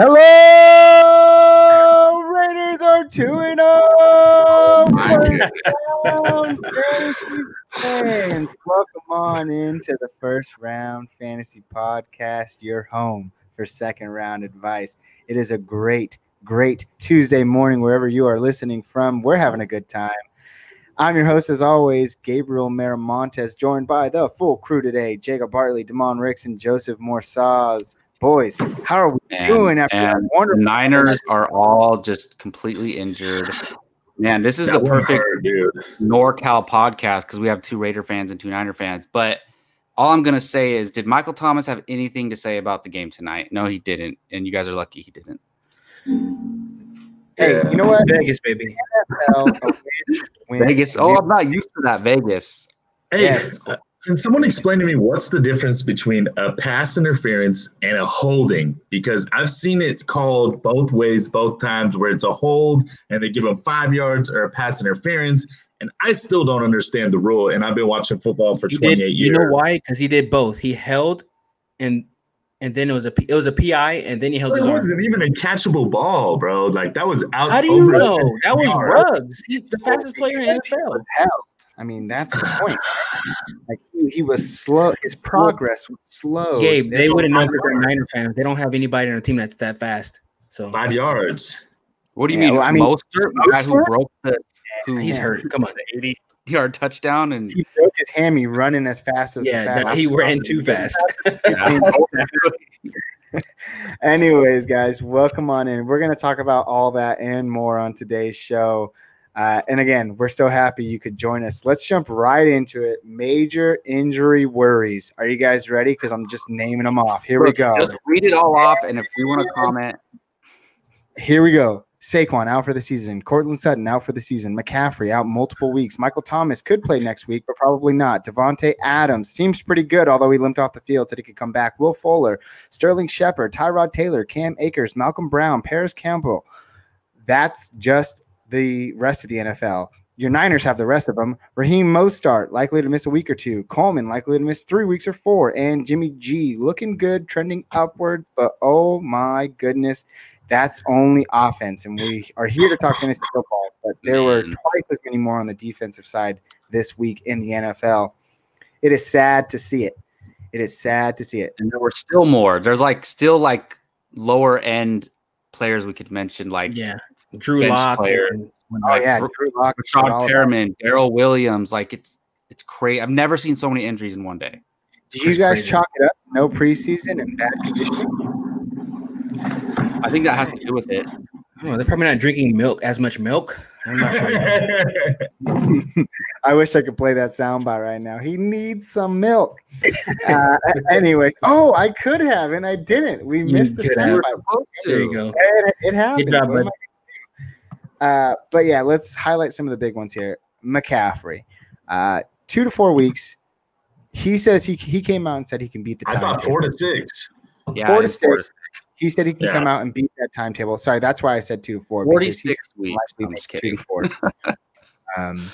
Hello, Raiders are 2 and 0. Welcome on into the first round fantasy podcast, your home for second round advice. It is a great, great Tuesday morning wherever you are listening from. We're having a good time. I'm your host, as always, Gabriel Miramontes, joined by the full crew today Jacob Bartley, Damon Ricks, and Joseph Morsaz boys, how are we and, doing after that wonderful Niners are all just completely injured. Man, this is that the perfect hard, NorCal podcast because we have two Raider fans and two Niner fans. But all I'm gonna say is, did Michael Thomas have anything to say about the game tonight? No, he didn't, and you guys are lucky he didn't. Hey, you know what? Vegas, baby. Vegas. Oh, I'm not used to that. Vegas. Hey, yes. Uh, Can someone explain to me what's the difference between a pass interference and a holding? Because I've seen it called both ways, both times, where it's a hold and they give them five yards or a pass interference. And I still don't understand the rule. And I've been watching football for he 28 did, years. You know why? Because he did both. He held and and then it was a it was a PI, and then he held it his arm. wasn't even a catchable ball, bro. Like that was out. How do you know? That was Ruggs, He's the fastest player in NFL. Hell, I mean, that's the point. Like he, he was slow. His progress was slow. Gabe, they wouldn't know because they're Niner fans. They don't have anybody on their team that's that fast. So five yards. What do you yeah, mean? Well, I mean, Mostert, the guy who broke the. Who, he's hurt. Come on, the eighty yard touchdown, and he broke his hammy running as fast as yeah, the fast. he ran too fast. Anyways, guys, welcome on in. We're going to talk about all that and more on today's show. Uh, and again, we're so happy you could join us. Let's jump right into it. Major injury worries. Are you guys ready? Because I'm just naming them off. Here we go. Just read it all off, and if we want to comment, here we go. Saquon out for the season. Courtland Sutton out for the season. McCaffrey out multiple weeks. Michael Thomas could play next week, but probably not. Davante Adams seems pretty good, although he limped off the field, said he could come back. Will Fuller, Sterling Shepard, Tyrod Taylor, Cam Akers, Malcolm Brown, Parris Campbell. That's just the rest of the NFL. Your Niners have the rest of them. Raheem Mostert likely to miss a week or two. Coleman likely to miss three weeks or four. And Jimmy G looking good, trending upwards. But oh my goodness, that's only offense. And we are here to talk fantasy football. But there were twice as many more on the defensive side this week in the NFL. It is sad to see it. It is sad to see it. And there were still more. There's like still like lower end players we could mention, like yeah, Drew Lock, players. Oh like, yeah, Drew Lock, Rashad Perriman, Darrel Williams. Like it's it's crazy. I've never seen so many injuries in one day. Did you guys crazy. chalk it up to no preseason and bad conditioning? I think that has to do with it. Oh, they're probably not drinking milk as much milk. I'm not sure. I wish I could play that soundbite right now. He needs some milk. Uh, anyways, oh, I could have, and I didn't. We you missed the soundbite. There you go. It, it happened. Job, uh, but yeah, let's highlight some of the big ones here. McCaffrey, uh, two to four weeks. He says he he came out and said he can beat the. I thought four to six. Yeah, four to six. Four to six. He said he can yeah. come out and beat that timetable. Sorry, that's why I said two to four. Forty six weeks. I'm just kidding. Two four. um,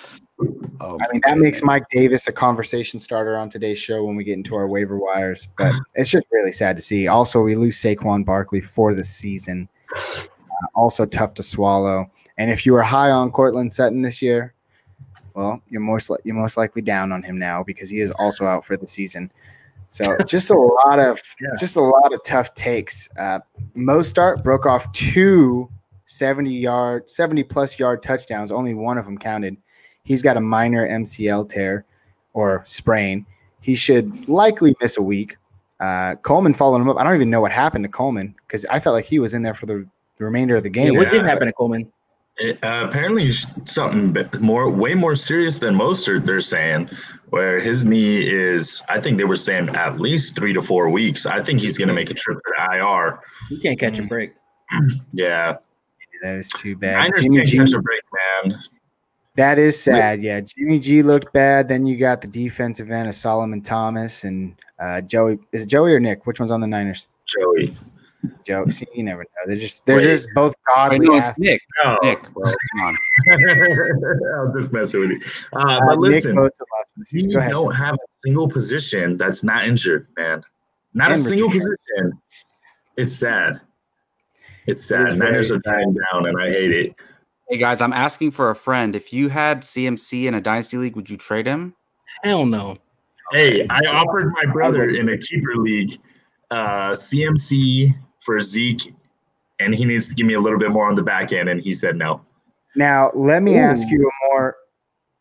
oh, I mean, that makes Mike Davis a conversation starter on today's show when we get into our waiver wires. But it's just really sad to see. Also, we lose Saquon Barkley for the season. Uh, also, tough to swallow. And if you were high on Courtland Sutton this year, well, you're most li- you're most likely down on him now because he is also out for the season. So just a lot of yeah. just a lot of tough takes. Uh, Mostert broke off two 70 yard, 70 plus yard touchdowns. Only one of them counted. He's got a minor MCL tear or sprain. He should likely miss a week. Uh, Coleman followed him up. I don't even know what happened to Coleman because I felt like he was in there for the, the remainder of the game. Yeah, what did happen to Coleman? It, uh, apparently, something more, way more serious than most are they're saying. Where his knee is, I think they were saying at least three to four weeks. I think he's going to make a trip to IR. You can't catch a mm. break. Yeah, that is too bad. Niners Jimmy can't G, catch a break, man. That is sad. Yeah, Jimmy G looked bad. Then you got the defensive end of Solomon Thomas and uh, Joey. Is it Joey or Nick? Which one's on the Niners? Joey. Joe. See, you never know. They're just they're Wait. just both godly. No, it's Nick. No. Nick, bro, come on. I'll just mess with you. Uh, but uh, listen, you don't have a single position that's not injured, man. Not and a single position. It's sad. It's sad. It Niners are dying down, and I hate it. Hey guys, I'm asking for a friend. If you had CMC in a dynasty league, would you trade him? Hell no. Hey, I offered my brother in a keeper league uh, CMC for Zeke, and he needs to give me a little bit more on the back end, and he said no. Now, let me Ooh. ask you a more.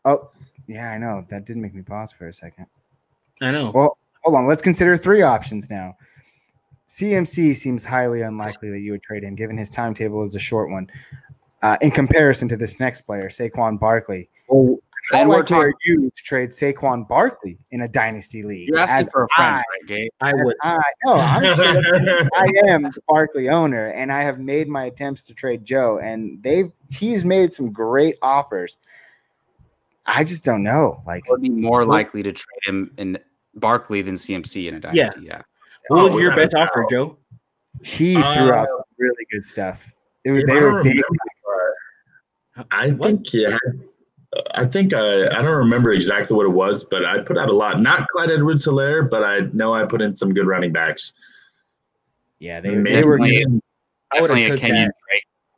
Oh, yeah, I know. That did make me pause for a second. I know. Well, hold on. Let's consider three options now. CMC seems highly unlikely that you would trade him, given his timetable is a short one. Uh, in comparison to this next player, Saquon Barkley. Well, how likely are you to trade Saquon Barkley in a dynasty league? You're asking for a friend, I, right, I would. I, no, I'm sure I am Barkley owner, and I have made my attempts to trade Joe, and they've he's made some great offers. I just don't know. Like, would be more likely to trade him in Barkley than CMC in a dynasty. Yeah. yeah. What oh, was your best offer, Joe? He uh, threw out some really good stuff. It was, they were big. I think yeah. I think I, I don't remember exactly what it was, but I put out a lot. Not Clyde Edwards Helaire, but I know I put in some good running backs. Yeah, they, they were good. I would have taken Kenyon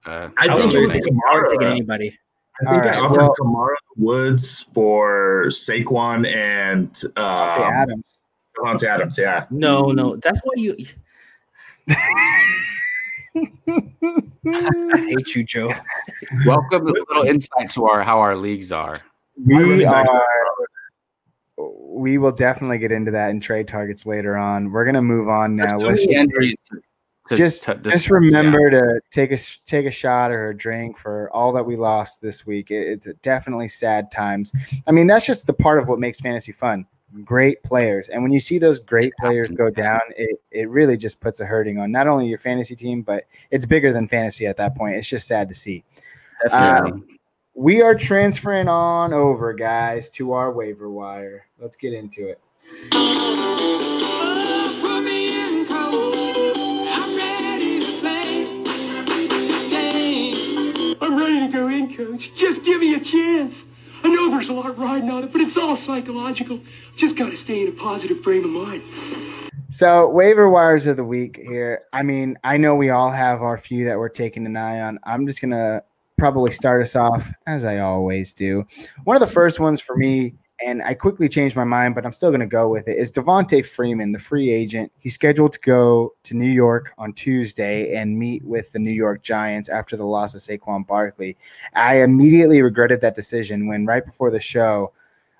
uh, I, I think it was Kamara. Taking anybody. I think right, I offered well, Kamara Woods for Saquon and um, Adams. Davante Adams, yeah. No, no, that's why you. I hate you, Joe. Welcome a little insight to our how our leagues are. We are. We will definitely get into that in trade targets later on. We're gonna move on now. Let's just, to, just, to just remember yeah. to take a take a shot or a drink for all that we lost this week. It, it's definitely sad times. I mean, that's just the part of what makes fantasy fun great players. And when you see those great players go down, it, it really just puts a hurting on not only your fantasy team, but it's bigger than fantasy at that point. It's just sad to see. Uh, we are transferring on over, guys, to our waiver wire. Let's get into it. I'm ready to go in, coach. Just give me a chance. I know there's a lot riding on it, but it's all psychological. Just got to stay in a positive frame of mind. So waiver wires of the week here. I mean, I know we all have our few that we're taking an eye on. I'm just gonna probably start us off as I always do. One of the first ones for me and I quickly changed my mind, but I'm still going to go with it. Is Devonta Freeman, the free agent? He's scheduled to go to New York on Tuesday and meet with the New York Giants after the loss of Saquon Barkley. I immediately regretted that decision when right before the show,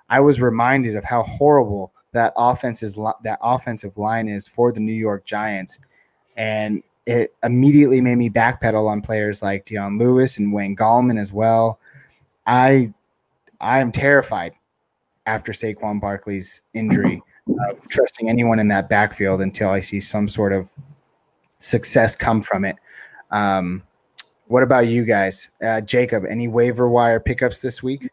I was reminded of how horrible that offense is, that offensive line is for the New York Giants, and it immediately made me backpedal on players like Dion Lewis and Wayne Gallman as well. I I am terrified after Saquon Barkley's injury of trusting anyone in that backfield until I see some sort of success come from it. Um, what about you guys, uh, Jacob? Any waiver wire pickups this week?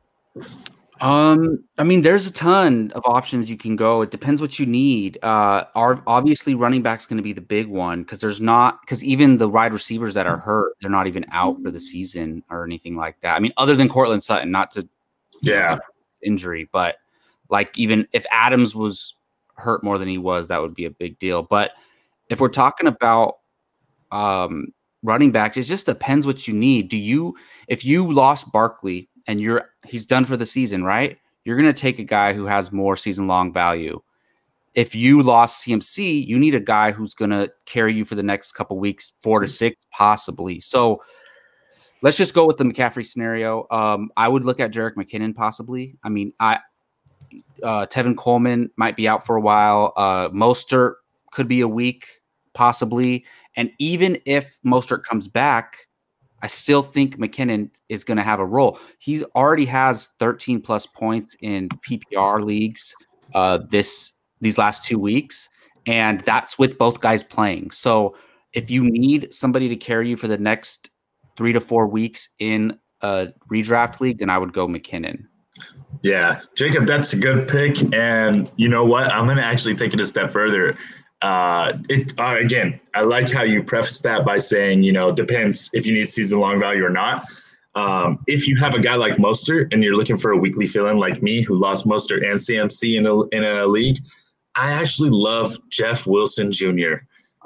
Um, I mean, there's a ton of options you can go. It depends what you need. Uh, are obviously running back's going to be the big one because there's not because even the wide receivers that are hurt, they're not even out for the season or anything like that. I mean, other than Courtland Sutton, not to yeah know, injury, but like even if Adams was hurt more than he was, that would be a big deal. But if we're talking about um, running backs, it just depends what you need. Do you if you lost Barkley and you're he's done for the season, right? You're going to take a guy who has more season long value. If you lost CMC, you need a guy who's going to carry you for the next couple weeks, four to six, possibly. So let's just go with the McCaffrey scenario. Um, I would look at Jerick McKinnon possibly. I mean, I uh, Tevin Coleman might be out for a while. Uh, Mostert could be a week, possibly. And even if Mostert comes back, I still think McKinnon is going to have a role. He's already has 13 plus points in PPR leagues uh, this these last two weeks, and that's with both guys playing. So if you need somebody to carry you for the next three to four weeks in a redraft league, then I would go McKinnon. Yeah, Jacob, that's a good pick. And you know what? I'm going to actually take it a step further. Uh, it uh, again, I like how you preface that by saying, you know, depends if you need season long value or not. Um, if you have a guy like Mostert and you're looking for a weekly fill-in like me, who lost Mostert and CMC in a in a league, I actually love Jeff Wilson Jr.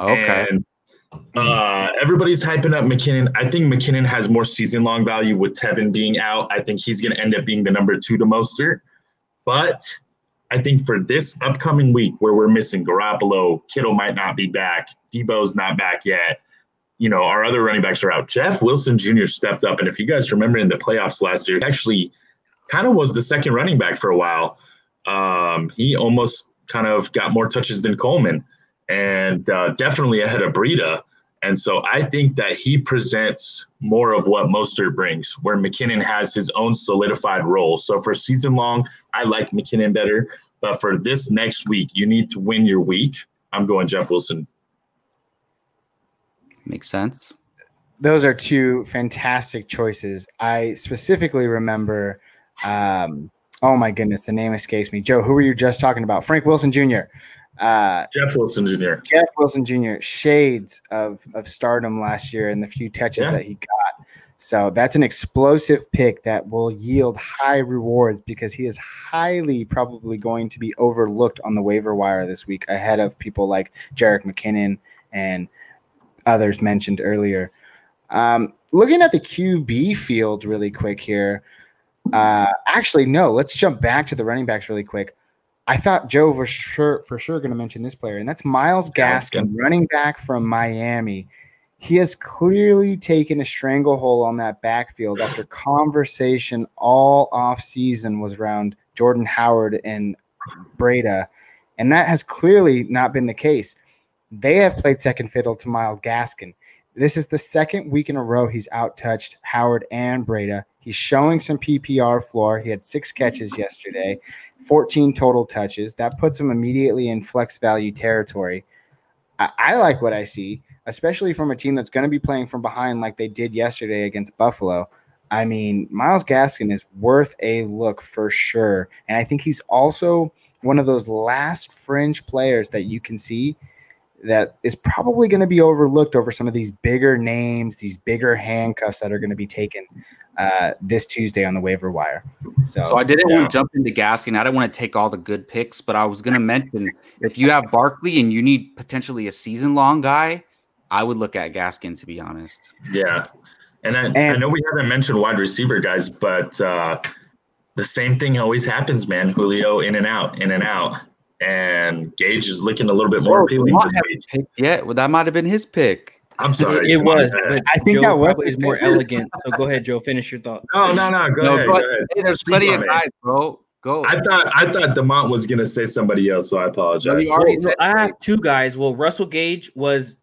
Okay. And Uh, everybody's hyping up McKinnon. I think McKinnon has more season long value with Tevin being out. I think he's going to end up being the number two to Mostert. But I think for this upcoming week where we're missing Garoppolo, Kittle might not be back, Deebo's not back yet. You know, our other running backs are out. Jeff Wilson Jr. stepped up. And if you guys remember in the playoffs last year, actually kind of was the second running back for a while. Um, he almost kind of got more touches than Coleman and uh, definitely ahead of Breida. And so I think that he presents more of what Mostert brings, where McKinnon has his own solidified role. So for season long, I like McKinnon better. But for this next week, you need to win your week. I'm going Jeff Wilson. Makes sense. Those are two fantastic choices. I specifically remember, um, oh my goodness, the name escapes me. Joe, who were you just talking about? Frank Wilson Jr. Uh, Jeff Wilson Jr. Jeff Wilson Jr. Shades of of stardom last year and the few touches yeah. that he got. So that's an explosive pick that will yield high rewards because he is highly probably going to be overlooked on the waiver wire this week ahead of people like Jerick McKinnon and others mentioned earlier. Um, looking at the QB field really quick here. Uh, actually, no, let's jump back to the running backs really quick. I thought Joe was sure for sure going to mention this player, and that's Myles Gaskin, running back from Miami. He has clearly taken a stranglehold on that backfield after conversation all off season was around Jordan Howard and Breida, and that has clearly not been the case. They have played second fiddle to Myles Gaskin. This is the second week in a row he's outtouched Howard and Breida. He's showing some PPR floor. He had six catches mm-hmm. yesterday. 14 total touches. That puts him immediately in flex value territory. I, I like what I see, especially from a team that's going to be playing from behind like they did yesterday against Buffalo. I mean, Myles Gaskin is worth a look for sure. And I think he's also one of those last fringe players that you can see that is probably going to be overlooked over some of these bigger names, these bigger handcuffs that are going to be taken uh, this Tuesday on the waiver wire. So, so I didn't yeah. want to jump into Gaskin. I don't want to take all the good picks, but I was going to mention if you have Barkley and you need potentially a season long guy, I would look at Gaskin to be honest. Yeah. And I, and I know we haven't mentioned wide receiver guys, but uh, the same thing always happens, man. Julio in and out, in and out and Gage is looking a little bit more appealing. Picked yet? Well, that might have been his pick. I'm sorry. It, it was, but I think Joe that was is more elegant. So go ahead, Joe. Finish your thought. No, no, no. Go, no, ahead, go ahead. Hey, there's Speak plenty of guys, it. bro. Go. I thought I thought Demont was gonna say somebody else, so I apologize. No, well, I have two guys. Well, Russell Gage was.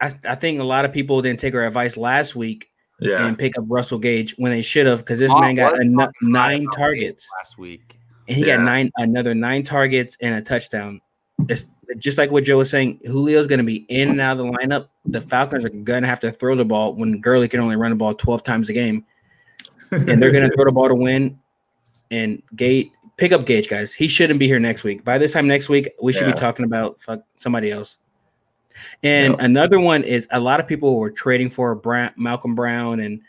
I, I think a lot of people didn't take our advice last week yeah. and pick up Russell Gage when they should have because this oh, man got a, nine targets last week, and he yeah. got nine another nine targets and a touchdown it's just like what Joe was saying. Julio's going to be in and out of the lineup. The Falcons are going to have to throw the ball when Gurley can only run the ball 12 times a game. And they're going to throw the ball to win. And Gate, pick up Gage, guys. He shouldn't be here next week. By this time next week, we should yeah. be talking about fuck somebody else. And another one is a lot of people were trading for Brown, Malcolm Brown, and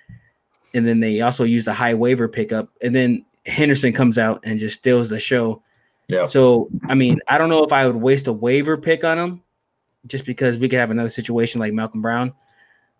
and then they also used a high waiver pickup. And then Henderson comes out and just steals the show. Yeah. So I mean, I don't know if I would waste a waiver pick on him, just because we could have another situation like Malcolm Brown,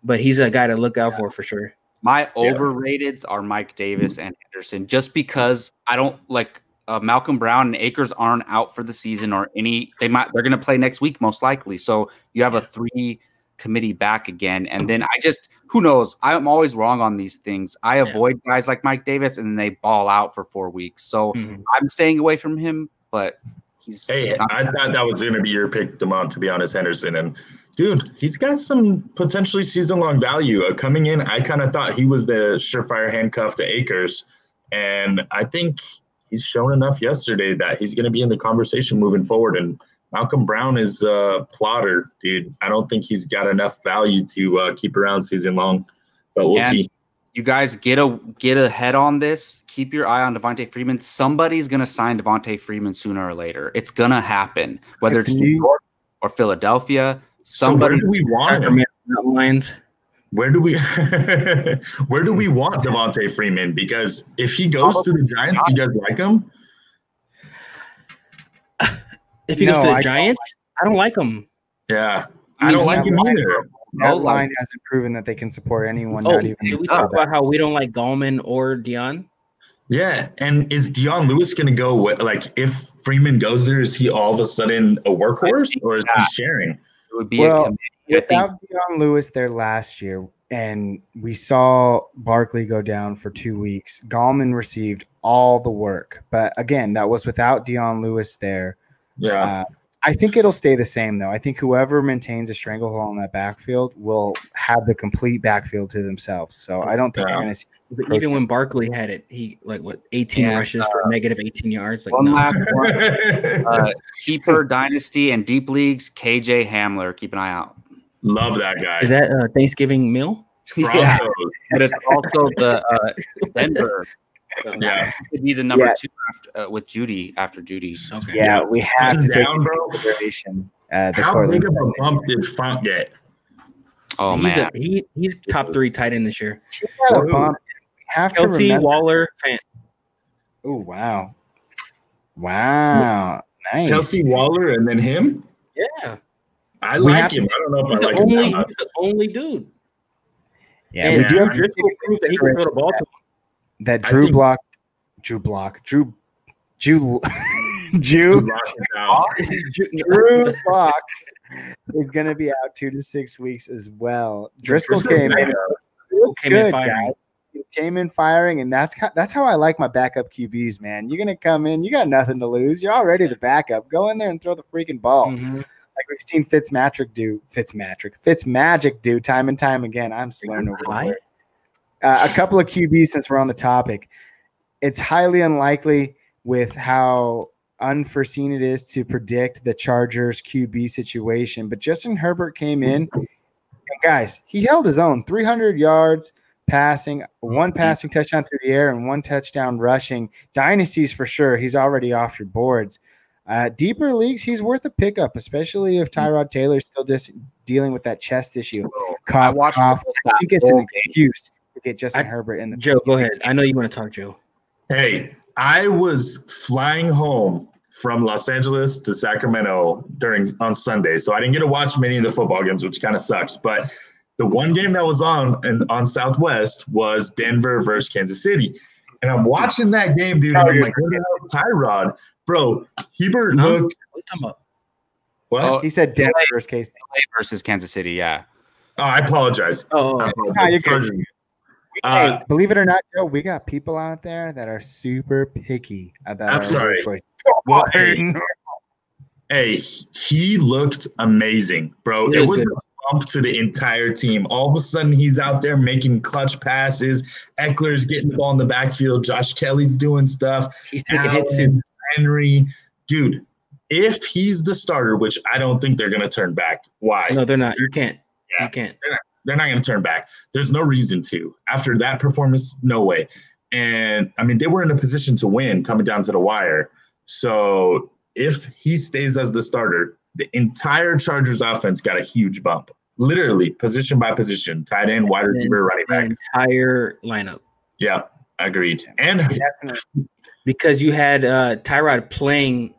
but he's a guy to look out yeah. for for sure. My overrateds are Mike Davis and Henderson, just because I don't like uh, Malcolm Brown and Akers aren't out for the season or any. They might they're going to play next week most likely. So you have a three committee back again, and then I just who knows? I'm always wrong on these things. I avoid yeah. guys like Mike Davis, and then they ball out for four weeks. So mm-hmm. I'm staying away from him but he's. Hey, I thought that was going to be your pick, Demont. To be honest, Henderson and dude, he's got some potentially season long value. Uh, coming in, I kind of thought he was the surefire handcuff to Akers, and I think he's shown enough yesterday that he's going to be in the conversation moving forward. And Malcolm Brown is a plotter, dude. I don't think he's got enough value to uh, keep around season long, but we'll and, see you guys get a get ahead on this. Keep your eye on Devonta Freeman. Somebody's gonna sign Devonta Freeman sooner or later. It's gonna happen, whether it's New York or Philadelphia. Somebody so where do we want him? Lines. Where do we where do we want Devonta Freeman? Because if he goes to the Giants, do you guys like him? If he no, goes to the I Giants, don't I don't like him. Yeah, I, mean, I don't like him either. that line hasn't proven that they can support anyone. Oh, not even. Did we talk about how we don't like Gallman or Dion? Yeah, and is Dion Lewis going to go? Like, if Freeman goes there, is he all of a sudden a workhorse, or is he sharing? It would be well, without Dion Lewis there last year, and we saw Barkley go down for two weeks. Gallman received all the work, but again, that was without Dion Lewis there. Yeah. Uh, I think it'll stay the same though. I think whoever maintains a stranglehold on that backfield will have the complete backfield to themselves. So I don't think yeah. you're going to see. Even when Barkley had it, he like what 18 yeah, rushes uh, for negative 18 yards. Like one no. last one. uh, keeper dynasty and deep leagues. KJ Hamler, keep an eye out. Love that guy. Is that a Thanksgiving meal? Yeah, but it's also the uh, Denver yeah, could be the number yeah. two after, uh, with Jeudy after Jeudy. Okay. Yeah, we have to take down, consideration. Uh, the How big of a bump did Fant get? Oh he's man, a, he he's top three tight end this year. a bump. Have Kelce, to Waller, Fant. Oh wow, wow, nice. Kelce Waller and then him. Yeah, I like him. To, I don't know if I like only, him. He's the only dude. Yeah, and we do have Driskel prove that he can throw the ball to him that Drew Block, Drew Block, Drew, Drew, Drew, Drew Block is going to be out two to six weeks as well. Driskel came in, came good, in guys. Came in firing, and that's how, that's how I like my backup QBs, man. You're gonna come in, you got nothing to lose. You're already the backup. Go in there and throw the freaking ball. Mm-hmm. Like we've seen Fitzmagic do, Fitzmagic, Fitzmagic do time and time again. I'm slurring over words. Uh, a couple of QBs since we're on the topic. It's highly unlikely with how unforeseen it is to predict the Chargers QB situation, but Justin Herbert came in and guys, he held his own 300 yards passing, one passing touchdown through the air, and one touchdown rushing. Dynasties for sure. He's already off your boards. Uh, deeper leagues, he's worth a pickup, especially if Tyrod Taylor's still dis- dealing with that chest issue. Cough, I, cough. I think it's an excuse get Justin I, Herbert in the Joe. Go ahead. I know you want to talk, Joe. Hey, I was flying home from Los Angeles to Sacramento during on Sunday, so I didn't get to watch many of the football games, which kind of sucks. But the one game that was on and on Southwest was Denver versus Kansas City. And I'm watching that game, dude. And I'm like, what the Tyrod? Bro, Hebert no. looked. What? Oh, he said Denver versus Kansas City. versus Kansas City. Yeah. Oh, I apologize. Oh, oh I oh. apologize. No, uh, hey, believe it or not, Joe, we got people out there that are super picky about I'm our sorry. choice. Well, hey, hey, he looked amazing, bro. It, it was good. a bump to the entire team. All of a sudden, he's out there making clutch passes. Ekeler's getting the ball in the backfield. Josh Kelley's doing stuff. He's taking hits too. Henry, dude. If he's the starter, which I don't think they're going to turn back, why? No, they're not. You can't. Yeah, you can't. They're not, going to turn back. There's no reason to. After that performance, no way. And I mean, they were in a position to win coming down to the wire. So if he stays as the starter, the entire Chargers offense got a huge bump. Literally, position by position, tight end, wide receiver, running back. entire lineup. Yeah, agreed. And because you had uh, Tyrod playing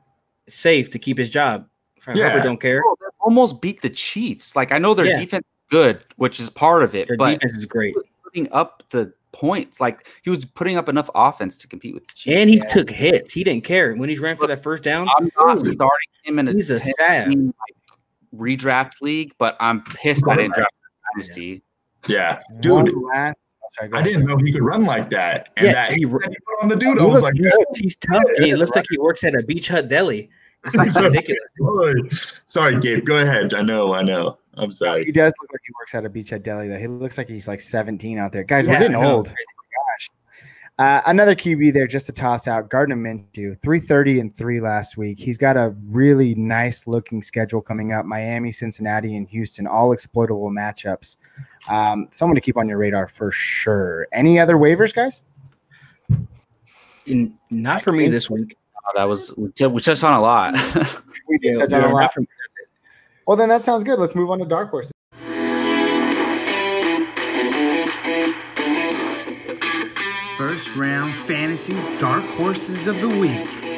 safe to keep his job. Yeah. Herbert don't care. almost beat the Chiefs. Like I know their yeah. defense good, which is part of it. Their but defense is great. putting up the points, like he was putting up enough offense to compete with the Chiefs. And he yeah. took hits. He didn't care when he ran for that first down. I'm not starting him in a, he's a team, like, redraft league, but I'm pissed I didn't draft Dynasty. Yeah, dude. Last, sorry, I didn't know he could run like that. And yeah, that he, he put on the dude. I was like, he's, he's tough. Yeah, he looks like he works at a beach hut deli. It's like ridiculous. Sorry, Gabe. Go ahead. I know. I know. I'm sorry. He does look like he works at a beach at Deli, though. He looks like he's like 17 out there. Guys, yeah, we're getting old. Oh gosh. Uh, another QB there just to toss out Gardner Minshew, 330 and three last week. He's got a really nice looking schedule coming up Miami, Cincinnati, and Houston, all exploitable matchups. Um, someone to keep on your radar for sure. Any other waivers, guys? In, not for me this week. Oh, that was we touched on a lot. we did touch on a lot. Well, then that sounds good. Let's move on to dark horses. First round fantasies, dark horses of the week.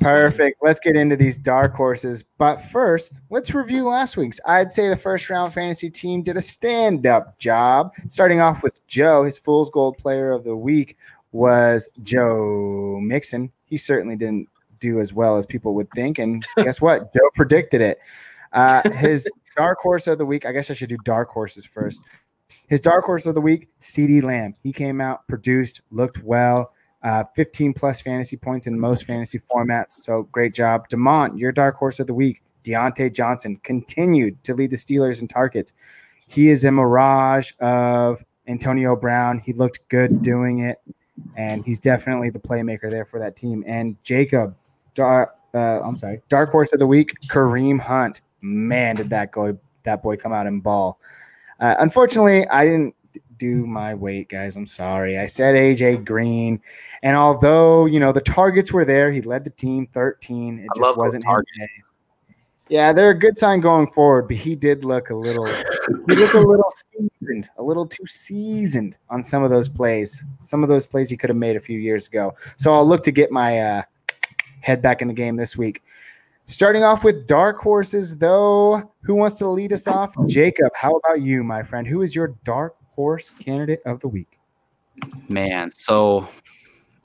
Perfect. Let's get into these dark horses. But first, let's review last week's. I'd say the first round fantasy team did a stand up job. Starting off with Joe, his Fool's Gold player of the week was Joe Mixon. He certainly didn't do as well as people would think. And guess what? Joe predicted it. Uh, his dark horse of the week, I guess I should do dark horses first. His dark horse of the week, CeeDee Lamb. He came out, produced, looked well uh, 15 plus fantasy points in most fantasy formats. So great job. Demont, your dark horse of the week. Diontae Johnson continued to lead the Steelers in targets. He is a mirage of Antonio Brown. He looked good doing it, and he's definitely the playmaker there for that team. And Jacob, dar- uh, I'm sorry, dark horse of the week, Kareem Hunt. Man, did that go that boy come out and ball. Uh, unfortunately, I didn't do my weight, guys. I'm sorry. I said AJ Green, and although you know the targets were there, he led the team 13. It just wasn't his day. Yeah, they're a good sign going forward, but he did look a little, he looked a little seasoned, a little too seasoned on some of those plays. Some of those plays he could have made a few years ago. So I'll look to get my uh, head back in the game this week. Starting off with dark horses, though, who wants to lead us off? Jacob, how about you, my friend? Who is your dark horse candidate of the week? Man, so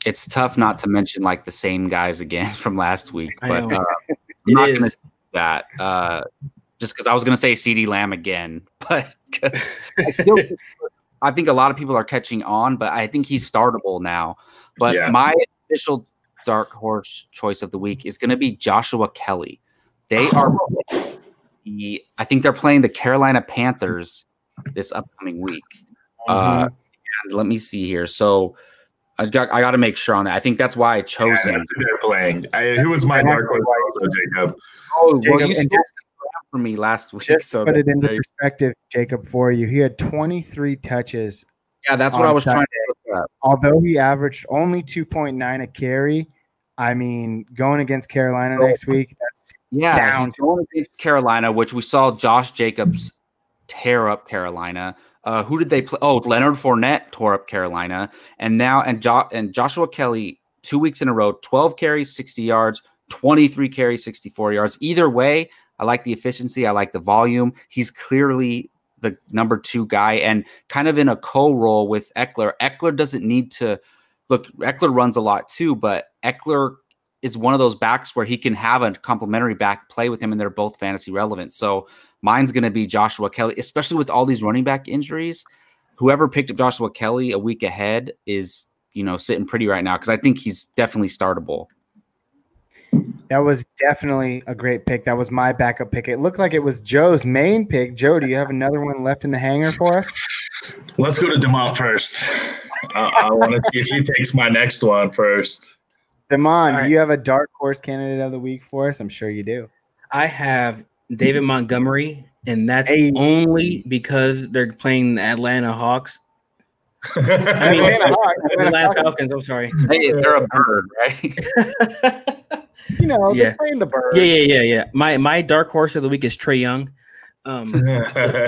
it's tough not to mention like the same guys again from last week, but uh, I'm not going to do that. Uh, just because I was going to say CeeDee Lamb again, but I still, I think a lot of people are catching on, but I think he's startable now. But yeah. my official dark horse choice of the week is going to be Joshua Kelley. They are, I think they're playing the Carolina Panthers this upcoming week. Mm-hmm. Uh, and let me see here. So I got I got to make sure on that. I think that's why I chose yeah, him. They're playing. I, who was my dark horse also, Jacob? Oh, Jacob, well, you stole for me last week. Just so put it into perspective, Jacob, for you. He had 23 touches. Yeah, that's what I was Sunday. trying to look Although he averaged only 2.9 a carry, I mean, going against Carolina next week, that's yeah, down. going against Carolina, which we saw Josh Jacobs tear up Carolina. Uh, who did they play? Oh, Leonard Fournette tore up Carolina, and now and jo- and Joshua Kelley two weeks in a row, twelve carries, sixty yards, twenty three carries, sixty four yards. Either way, I like the efficiency. I like the volume. He's clearly the number two guy, and kind of in a co role with Ekeler. Ekeler doesn't need to look. Ekeler runs a lot too, but Ekeler is one of those backs where he can have a complementary back play with him, and they're both fantasy relevant. So Mine's going to be Joshua Kelley, especially with all these running back injuries. Whoever picked up Joshua Kelley a week ahead is, you know, sitting pretty right now because I think he's definitely startable. That was definitely a great pick. That was my backup pick. It looked like it was Joe's main pick. Joe, do you have another one left in the hanger for us? Let's go to Demont first. Uh, I want to see if he takes my next one first. Demont, right. do you have a dark horse candidate of the week for us? I'm sure you do. I have David Montgomery, and that's hey. only because they're playing the Atlanta Hawks. I mean, Atlanta, Hawks, Atlanta Falcons. I'm sorry. Hey, they're a bird, right? you know, yeah. they're playing the bird. Yeah, yeah, yeah, yeah. My my dark horse of the week is Trae Young. Um,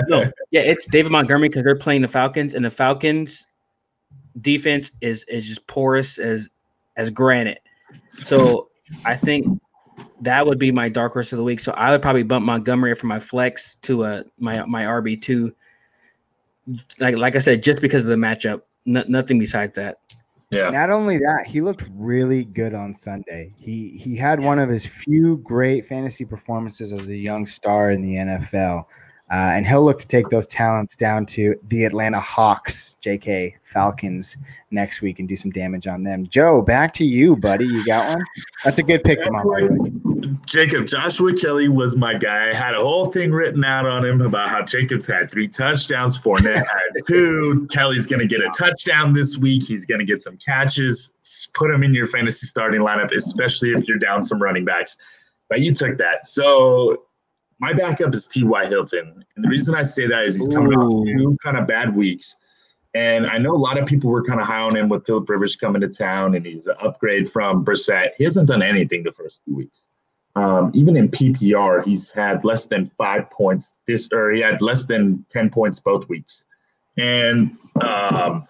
no, yeah, it's David Montgomery because they're playing the Falcons, and the Falcons defense is is just porous as as granite. So I think that would be my dark horse of the week. So I would probably bump Montgomery for my flex to a uh, my my RB two. Like like I said, just because of the matchup, n- nothing besides that. Yeah. Not only that, he looked really good on Sunday. He he had one of his few great fantasy performances as a young star in the NFL. Uh, and he'll look to take those talents down to the Atlanta Hawks, JK Falcons, next week and do some damage on them. Joe, back to you, buddy. You got one? That's a good pick tomorrow. Jacob, Joshua Kelley was my guy. I had a whole thing written out on him about how Jacobs had three touchdowns, Fournette had two. Kelley's going to get a touchdown this week. He's going to get some catches. Put him in your fantasy starting lineup, especially if you're down some running backs. But you took that. So my backup is T.Y. Hilton. And the reason I say that is he's coming Ooh. off two kind of bad weeks. And I know a lot of people were kind of high on him with Philip Rivers coming to town, and he's an upgrade from Brissett. He hasn't done anything the first two weeks. Um, even in PPR, he's had less than five points this, or he had less than 10 points both weeks. And um,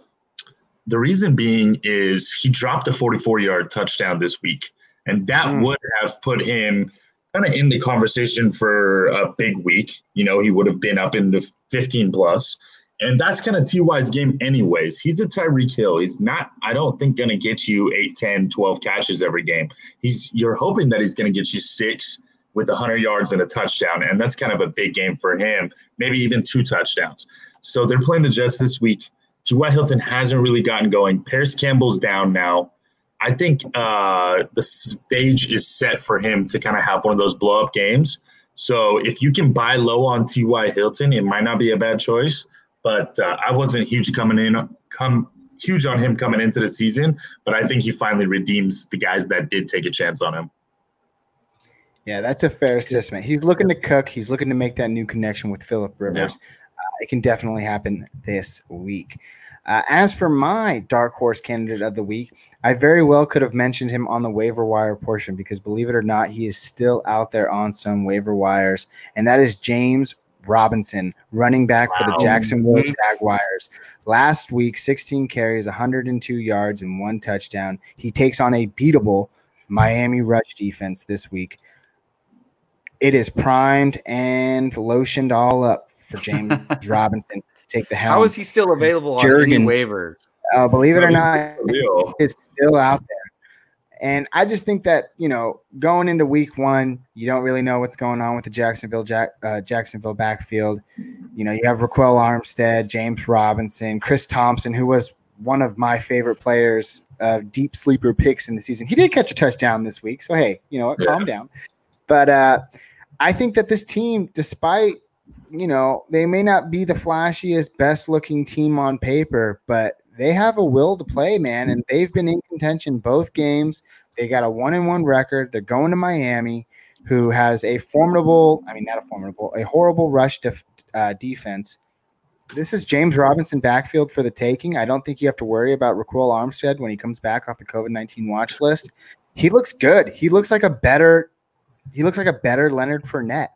the reason being is he dropped a 44 yard touchdown this week. and that mm. would have put him kind of in the conversation for a big week. You know, he would have been up in the 15 plus. And that's kind of Ty's game, anyways. He's a Tyreek Hill. He's not, I don't think, going to get you 8, 10, 12 catches every game. He's You're hoping that he's going to get you six with 100 yards and a touchdown. And that's kind of a big game for him, maybe even two touchdowns. So they're playing the Jets this week. T.Y. Hilton hasn't really gotten going. Parris Campbell's down now. I think uh, the stage is set for him to kind of have one of those blow up games. So if you can buy low on T.Y. Hilton, it might not be a bad choice. But uh, I wasn't huge coming in, come huge on him coming into the season. But I think he finally redeems the guys that did take a chance on him. Yeah, that's a fair assessment. He's looking to cook. He's looking to make that new connection with Philip Rivers. Yeah. Uh, it can definitely happen this week. Uh, as for my dark horse candidate of the week, I very well could have mentioned him on the waiver wire portion because, believe it or not, he is still out there on some waiver wires, and that is James Robinson, running back wow. for the Jacksonville mm-hmm. Jaguars. Last week, 16 carries, 102 yards, and one touchdown. He takes on a beatable Miami rush defense this week. It is primed and lotioned all up for James Robinson take the helm. How is he still available on any waivers? Uh, believe it or not, it's still out there. And I just think that you know, going into Week One, you don't really know what's going on with the Jacksonville Jack, uh, Jacksonville backfield. You know, you have Raquel Armstead, James Robinson, Chris Thompson, who was one of my favorite players, uh, deep sleeper picks in the season. He did catch a touchdown this week, so hey, you know, yeah. calm down. But uh, I think that this team, despite you know, they may not be the flashiest, best looking team on paper, but they have a will to play, man. And they've been in contention both games. They got a one and one record. They're going to Miami, who has a formidable, I mean, not a formidable, a horrible rush def, uh, defense. This is James Robinson backfield for the taking. I don't think you have to worry about Ryquell Armstead when he comes back off the COVID 19 watch list. He looks good. He looks like a better, he looks like a better Leonard Fournette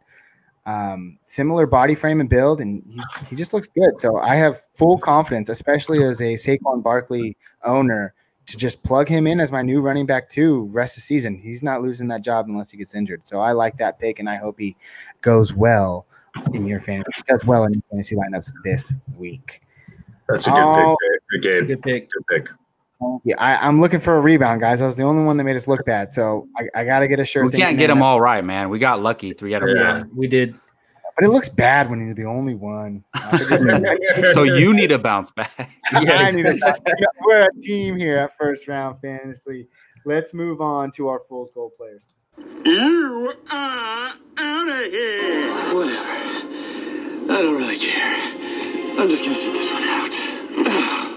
um, similar body frame and build, and he, he just looks good. So I have full confidence, especially as a Saquon Barkley owner, to just plug him in as my new running back too rest of the season. He's not losing that job unless he gets injured. So I like that pick, and I hope he goes well in your fantasy, does well in your fantasy lineups this week. That's a good oh, pick. Good, good pick. Good pick. Yeah, I, am looking for a rebound, guys. I was the only one that made us look bad, so I, I got to get a shirt. We can't get them all right, man. We got lucky three out of yeah, we did. But it looks bad when you're the only one. so you need a bounce back. yeah, I need a bounce We're a team here at First Round Fantasy. Let's move on to our Fool's Gold players. You are out of here. Whatever. I don't really care. I'm just gonna sit this one out.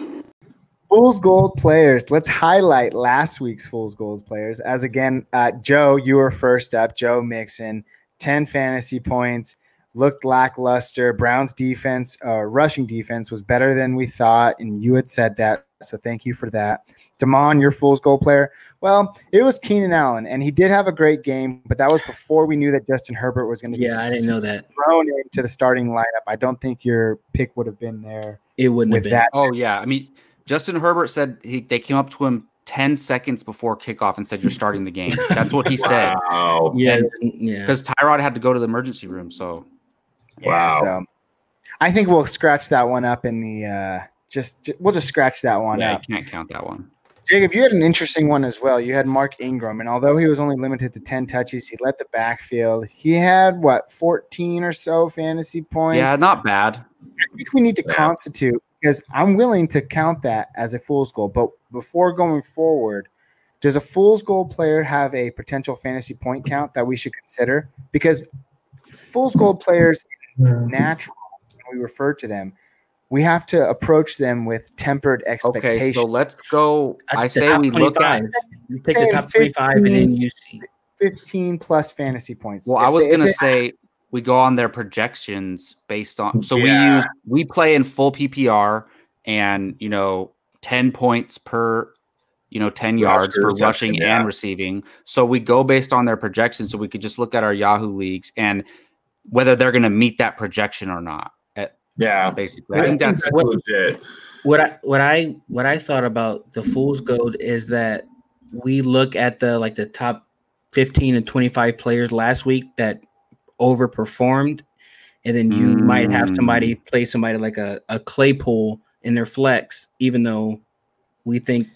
Fool's Gold players. Let's highlight last week's Fool's Gold players. As again, uh, Joe, you were first up. Joe Mixon, 10 fantasy points, looked lackluster. Brown's defense, uh, rushing defense, was better than we thought. And you had said that. So thank you for that. Damon, your Fool's Gold player. Well, it was Keenan Allen, and he did have a great game, but that was before we knew that Justin Herbert was going to yeah, I didn't know that. thrown into the starting lineup. I don't think your pick would have been there. It wouldn't have been. That. Oh, yeah. I mean, Justin Herbert said he, they came up to him 10 seconds before kickoff and said, You're starting the game. That's what he said. Wow. Yeah. Yeah. Because Tyrod had to go to the emergency room. So, wow. so I think we'll scratch that one up in the, uh, just, just we'll just scratch that one yeah, up. can't count that one. Jacob, you had an interesting one as well. You had Mark Ingram, and although he was only limited to 10 touches, he led the backfield. He had what, 14 or so fantasy points? Yeah, not bad. I think we need to yeah. constitute because I'm willing to count that as a fool's goal. But before going forward, does a fool's goal player have a potential fantasy point count that we should consider? Because fool's goal players, mm-hmm. natural, when we refer to them, we have to approach them with tempered expectations. Okay, so let's go. I say we look at you pick the top 25 and then you see 15 plus fantasy points. Well, if I was going to say we go on their projections based on so yeah. we use we play in full PPR and you know 10 points per you know 10 yards for rushing yeah. and receiving. So we go based on their projections so we could just look at our Yahoo leagues and whether they're going to meet that projection or not. At, yeah, basically. I, I think that's what, legit. What I what I what I thought about the fool's gold is that we look at the like the top 15 and 25 players last week that overperformed, and then you mm. might have somebody mm. play somebody like a, a Claypool in their flex, even though we think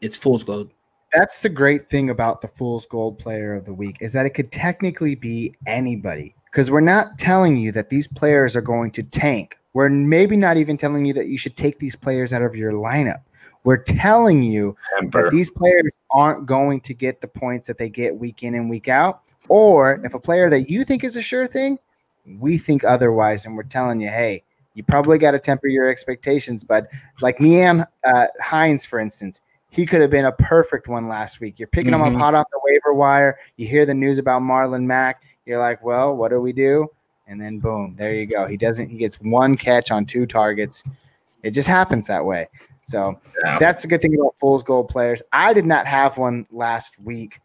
it's fool's gold. That's the great thing about the fool's gold player of the week is that it could technically be anybody because we're not telling you that these players are going to tank. We're maybe not even telling you that you should take these players out of your lineup. We're telling you that these players aren't going to get the points that they get week in and week out. Or if a player that you think is a sure thing, we think otherwise, and we're telling you, hey, you probably got to temper your expectations. But like Nyheim uh, Hines, for instance, he could have been a perfect one last week. You're picking mm-hmm. him up mm-hmm. hot off the waiver wire. You hear the news about Marlon Mack. You're like, well, what do we do? And then boom, there you go. He doesn't. He gets one catch on two targets. It just happens that way. So yeah. that's a good thing about Fool's Gold players. I did not have one last week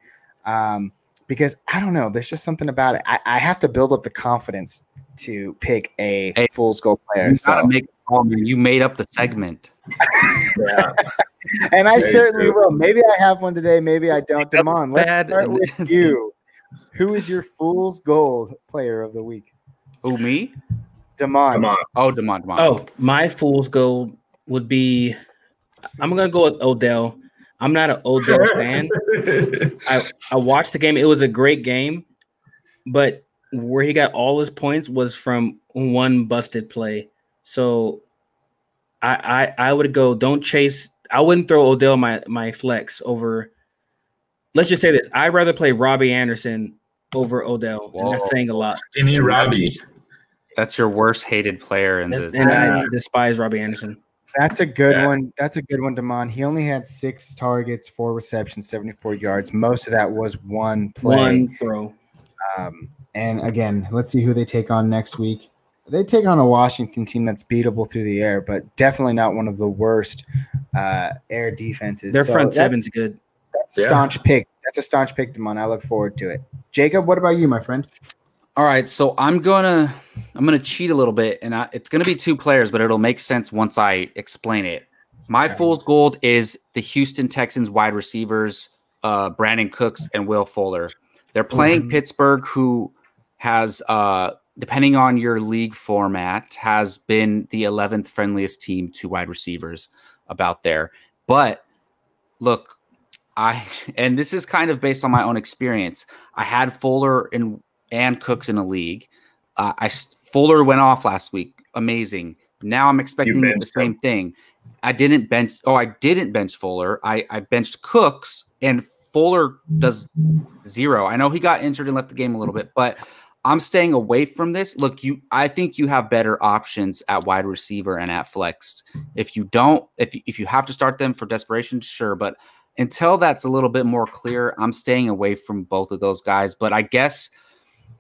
um, because I don't know. There's just something about it. I, I have to build up the confidence to pick a hey, Fool's Gold player. You so. make oh, man, you made up the segment. yeah. and I Very certainly true. will. Maybe I have one today. Maybe I don't. Damon, let's start with you. Who is your Fool's Gold player of the week? Oh, me? Damon. Damon. Oh, Damon. Damon. Oh, my Fool's Gold would be I'm gonna go with Odell. I'm not an Odell fan. I I watched the game. It was a great game, but where he got all his points was from one busted play. So I I, I would go. Don't chase. I wouldn't throw Odell my my flex over. Let's just say this. I'd rather play Robbie Anderson over Odell, Whoa. and that's saying a lot. Skinny Robbie. That's your worst hated player in the. And I despise Robbie Anderson. That's a good yeah. one. That's a good one, Damon. He only had six targets, four receptions, 74 yards. Most of that was one play. One throw. Um, and again, let's see who they take on next week. They take on a Washington team that's beatable through the air, but definitely not one of the worst uh, air defenses. Their so front that, seven's good. That's yeah. staunch pick. That's a staunch pick, Damon. I look forward to it. Jacob, what about you, my friend? All right, so I'm gonna I'm gonna cheat a little bit, and I, it's gonna be two players, but it'll make sense once I explain it. My okay. fool's gold is the Houston Texans wide receivers, uh, Brandin Cooks and Will Fuller. They're playing mm-hmm. Pittsburgh, who has, uh, depending on your league format, has been the 11th friendliest team to wide receivers about there. But look, I and this is kind of based on my own experience. I had Fuller in and Cooks in a league. Uh, I Fuller went off last week, amazing. Now I'm expecting the same him. thing. I didn't bench. Oh, I didn't bench Fuller. I I benched Cooks, and Fuller does zero. I know he got injured and left the game a little bit, but I'm staying away from this. Look, you. I think you have better options at wide receiver and at flex. If you don't, if if you have to start them for desperation, sure. But until that's a little bit more clear, I'm staying away from both of those guys. But I guess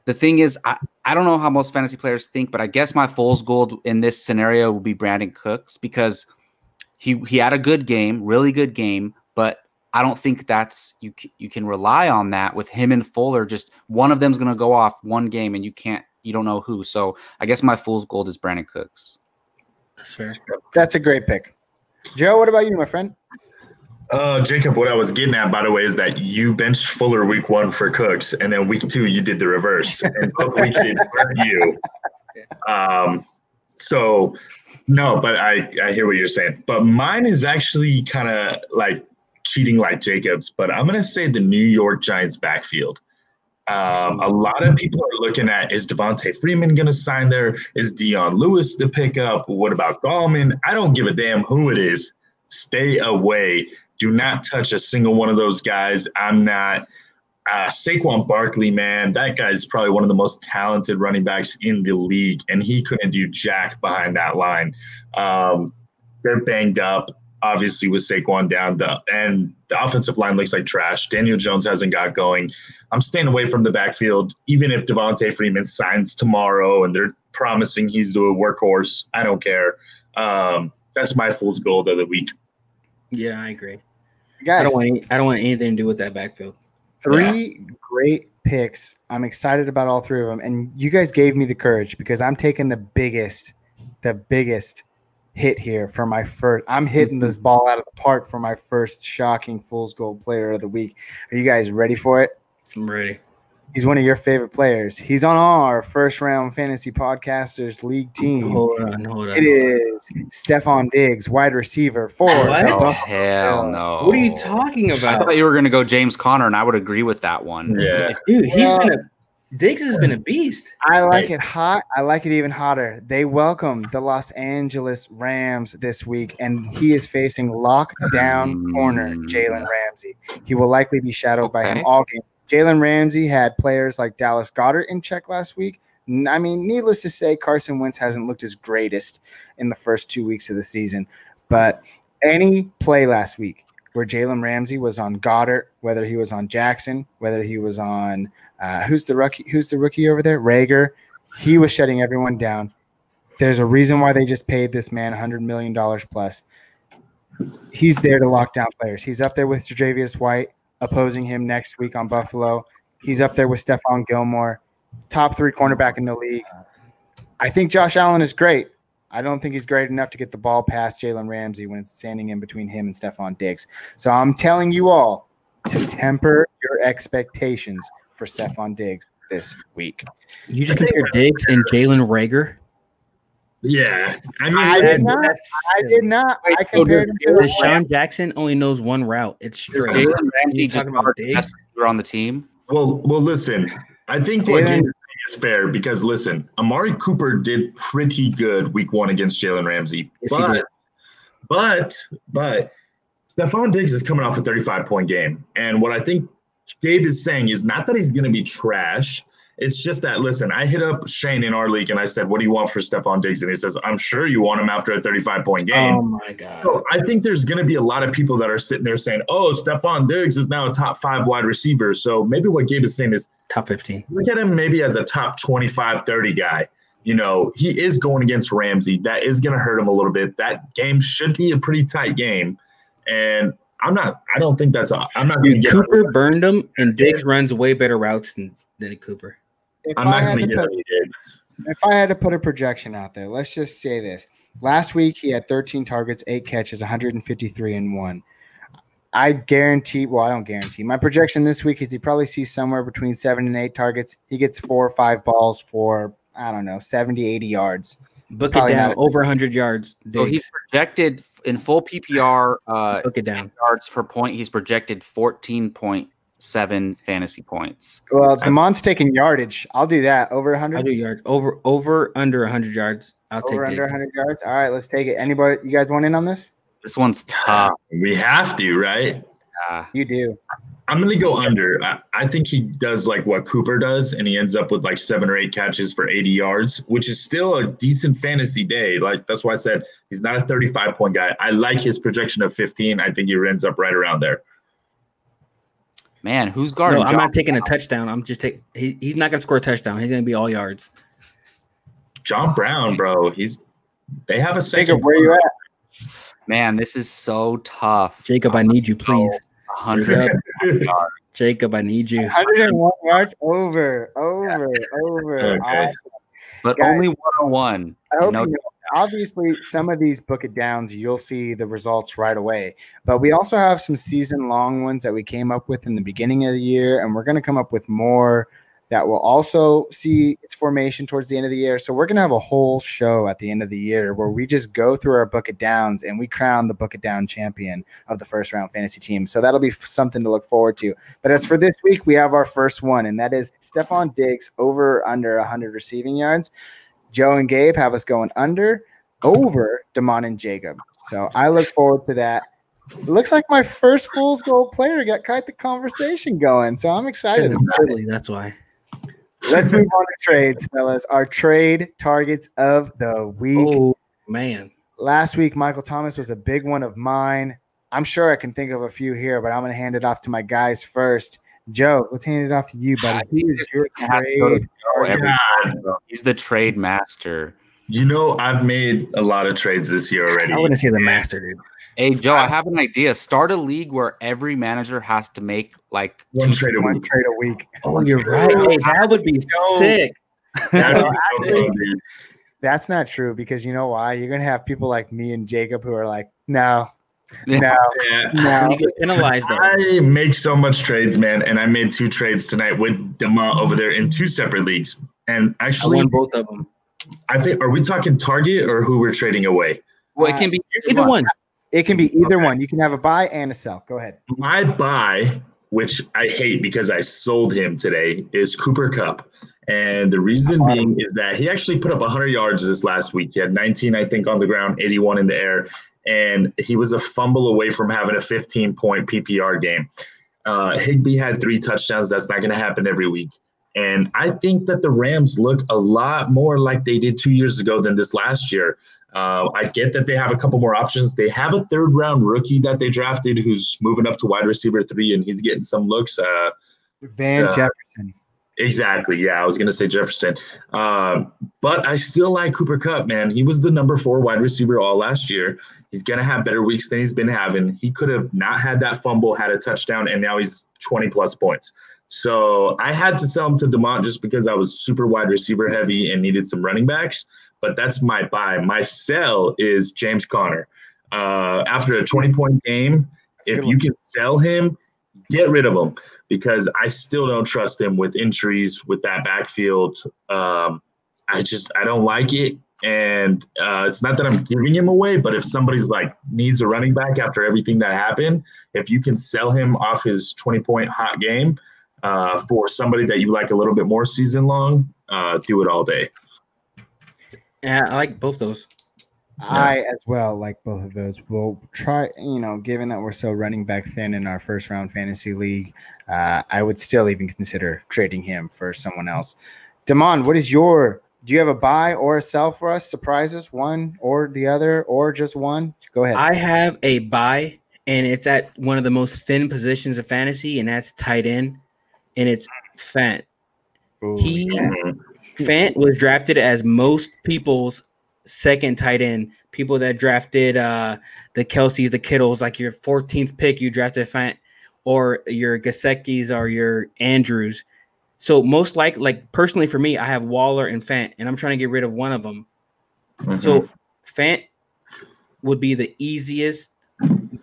the thing is, I, I don't know how most fantasy players think, but I guess my fool's gold in this scenario would be Brandin Cooks because he he had a good game, really good game, but I don't think that's you you can rely on that with him and Fuller. Just one of them's going to go off one game, and you can't you don't know who. So I guess my fool's gold is Brandin Cooks. That's fair. That's a great pick. Joe, what about you, my friend? Uh, Jacob, what I was getting at, by the way, is that you benched Fuller week one for Cooks, and then week two you did the reverse, and both weeks it hurt you. Um, so no, but I I hear what you're saying. But mine is actually kind of like cheating like Jacobs, but I'm gonna say the New York Giants backfield. Um, a lot of people are looking at is Devonta Freeman going to sign there? Is Dion Lewis the pickup? What about Gallman? I don't give a damn who it is. Stay away do not touch a single one of those guys. I'm not. Uh, Saquon Barkley, man, that guy's probably one of the most talented running backs in the league, and he couldn't do jack behind that line. Um, they're banged up, obviously, with Saquon down, the, and the offensive line looks like trash. Daniel Jones hasn't got going. I'm staying away from the backfield, even if Devonta Freeman signs tomorrow and they're promising he's the workhorse. I don't care. Um, that's my fool's gold of the week. Yeah, I agree. Guys, I don't want any, I don't want anything to do with that backfield. Three yeah. great picks. I'm excited about all three of them, and you guys gave me the courage because I'm taking the biggest, the biggest hit here for my first. I'm hitting this ball out of the park for my first shocking Fool's Gold Player of the Week. Are you guys ready for it? I'm ready. He's one of your favorite players. He's on our first round fantasy podcasters league team. Hold on, hold on. It is Stefon Diggs, wide receiver for What? the Oh, hell no. What are you talking about? I thought you were going to go James Conner, and I would agree with that one. Yeah. Dude, he's Yeah. been a Diggs has been a beast. I like Right. it hot. I like it even hotter. They welcome the Los Angeles Rams this week, and he is facing lockdown corner Jalen mm. Ramsey. He will likely be shadowed by him all game. Jalen Ramsey had players like Dallas Goedert in check last week. I mean, needless to say, Carson Wentz hasn't looked his greatest in the first two weeks of the season. But any play last week where Jalen Ramsey was on Goedert, whether he was on Jackson, whether he was on uh, who's the rookie? Who's the rookie over there? Reagor. He was shutting everyone down. There's a reason why they just paid this man 100 million dollars plus. He's there to lock down players. He's up there with Javius White opposing him next week on Buffalo. He's up there with Stephon Gilmore, top three cornerback in the league. I think Josh Allen is great. I don't think he's great enough to get the ball past Jalen Ramsey when it's standing in between him and Stefon Diggs. So I'm telling you all to temper your expectations for Stefon Diggs this week. You just compare Diggs and Jalen Reagor. Yeah. I mean, I did not. I did not. Wait, I so compared him to the DeSean Jackson only knows one route. It's straight. Jalen Ramsey You just talking about Diggs? best on the team. Well, well, listen. I think what Jalen- Gabe is saying is fair because listen, Amari Cooper did pretty good week one against Jalen Ramsey, Yes, but but but Stefon Diggs is coming off a 35 point game, and what I think Gabe is saying is not that he's going to be trash. It's just that listen, I hit up Shane in our league and I said, "What do you want for Stefon Diggs?" And he says, "I'm sure you want him after a 35 point game." Oh my god. So I think there's going to be a lot of people that are sitting there saying, "Oh, Stefon Diggs is now a top five wide receiver." So maybe what Gabe is saying is Top 15. look at him maybe as a top 25, 30 guy. You know, he is going against Ramsey. That is going to hurt him a little bit. That game should be a pretty tight game. And I'm not, I don't think that's, I'm not Dude, Cooper burned him, and Diggs runs way better routes than, than Cooper. If I'm not had going to to put, what he did. if I had to put a projection out there, let's just say this. Last week he had 13 targets, eight catches, 153 and one. I guarantee, well, I don't guarantee. My projection this week is he probably sees somewhere between seven and eight targets. He gets four or five balls for, I don't know, 70, 80 yards. Book Probably it down over 100 yards. So Diggs. he's projected in full PPR uh, Book it down. yards per point. He's projected 14.7 fantasy points. Well, Damon's taking yardage. I'll do that. Over I'll 100? do yards over over under 100 yards. I'll Over take under Diggs. 100 yards? All right, let's take it. Anybody, you guys want in on this? This one's tough. We have to, right? Uh, You do. I'm going to go under. I, I think he does like what Cooper does, and he ends up with like seven or eight catches for 80 yards, which is still a decent fantasy day. Like that's why I said he's not a 35 point guy. I like his projection of 15. I think he ends up right around there. Man, who's guarding? No, I'm not taking a touchdown. I'm just taking. He, he's not going to score a touchdown. He's going to be all yards. John Brown, bro, he's they have a second. Jacob, where you at? Man, this is so tough. Jacob, I need you, please. 100. Jacob, I need you. 101 yards over, over, over. Okay. Awesome. But Guys. only 101. I hope No- you know, obviously, some of these book it downs, you'll see the results right away. But we also have some season long ones that we came up with in the beginning of the year, and we're going to come up with more that will also see mm-hmm. its formation towards the end of the year. So we're going to have a whole show at the end of the year where we just go through our book it downs and we crown the book it down champion of the first round fantasy team. So that'll be something to look forward to. But as for this week, we have our first one, and that is Stefon Diggs over under 100 receiving yards. Joe and Gabe have us going under, over Damon and Jacob. So I look forward to that. It looks like my first Fool's Gold player got quite the conversation going. So I'm excited. that's why. Let's move on to trades, fellas. Our trade targets of the week. Oh man, Last week, Michael Thomas was a big one of mine. I'm sure I can think of a few here, but I'm going to hand it off to my guys first. Joe, let's hand it off to you, buddy. Ah, Who is your Have to go to trade? Joe every God. time, bro. He's the trade master. You know, I've made a lot of trades this year already. I wouldn't say the master, dude. Hey, Joe, I have an idea. Start a league where every manager has to make like One trade a One week. trade a week. Oh, you're right. Hey, that would be sick. That'd be so actually- That's not true because you know why? You're gonna have people like me and Jacob who are like, no, no, Yeah. no. You get penalized though. I make so much trades, man, and I made two trades tonight with Dema over there in two separate leagues. And I actually, won both of them. I think are we talking Target or who we're trading away? Well, it uh, can be Either one. It can be either Okay. one. You can have a buy and a sell. Go ahead. My buy, which I hate because I sold him today, is Cooper Kupp. And the reason being is that he actually put up 100 yards this last week. He had 19, I think, on the ground, 81 in the air. And he was a fumble away from having a 15 point PPR game. Uh, Higbee had three touchdowns. That's not going to happen every week. And I think that the Rams look a lot more like they did two years ago than this last year. Uh, I get that they have a couple more options. They have a third round rookie that they drafted who's moving up to wide receiver three, and he's getting some looks. Uh, Van Yeah. Jefferson. exactly. Yeah, I was going to say Jefferson. Um, but I still like Cooper Kupp, man. He was the number four wide receiver all last year. He's going to have better weeks than he's been having. He could have not had that fumble, had a touchdown, and now he's 20 plus points. So I had to sell him to Demont just because I was super wide receiver heavy and needed some running backs. But that's my buy. My sell is James Conner. Uh, after a 20 point game, That's if you can sell him, get rid of him because I still don't trust him with injuries with that backfield. Um, I just I don't like it, and uh, it's not that I'm giving him away, but if somebody's like needs a running back after everything that happened, if you can sell him off his 20 point hot game uh, for somebody that you like a little bit more season long, uh, do it all day. Yeah, I like both those. I as well like both of those. We'll try, you know, given that we're so running back thin in our first round fantasy league, uh, I would still even consider trading him for someone else. Damon, what is your? Do you have a buy or a sell for us? Surprises, one or the other, or just one? Go ahead. I have a buy, and it's at one of the most thin positions of fantasy, and that's tight end, and it's Fant. Ooh, He Fant was drafted as most people's second tight end. People that drafted uh the Kelseys, the Kittles, like your 14th pick, you drafted Fant, or your Gesicki's or your Andrews. So most like like personally for me, I have Waller and Fant, and I'm trying to get rid of one of them. So Fant would be the easiest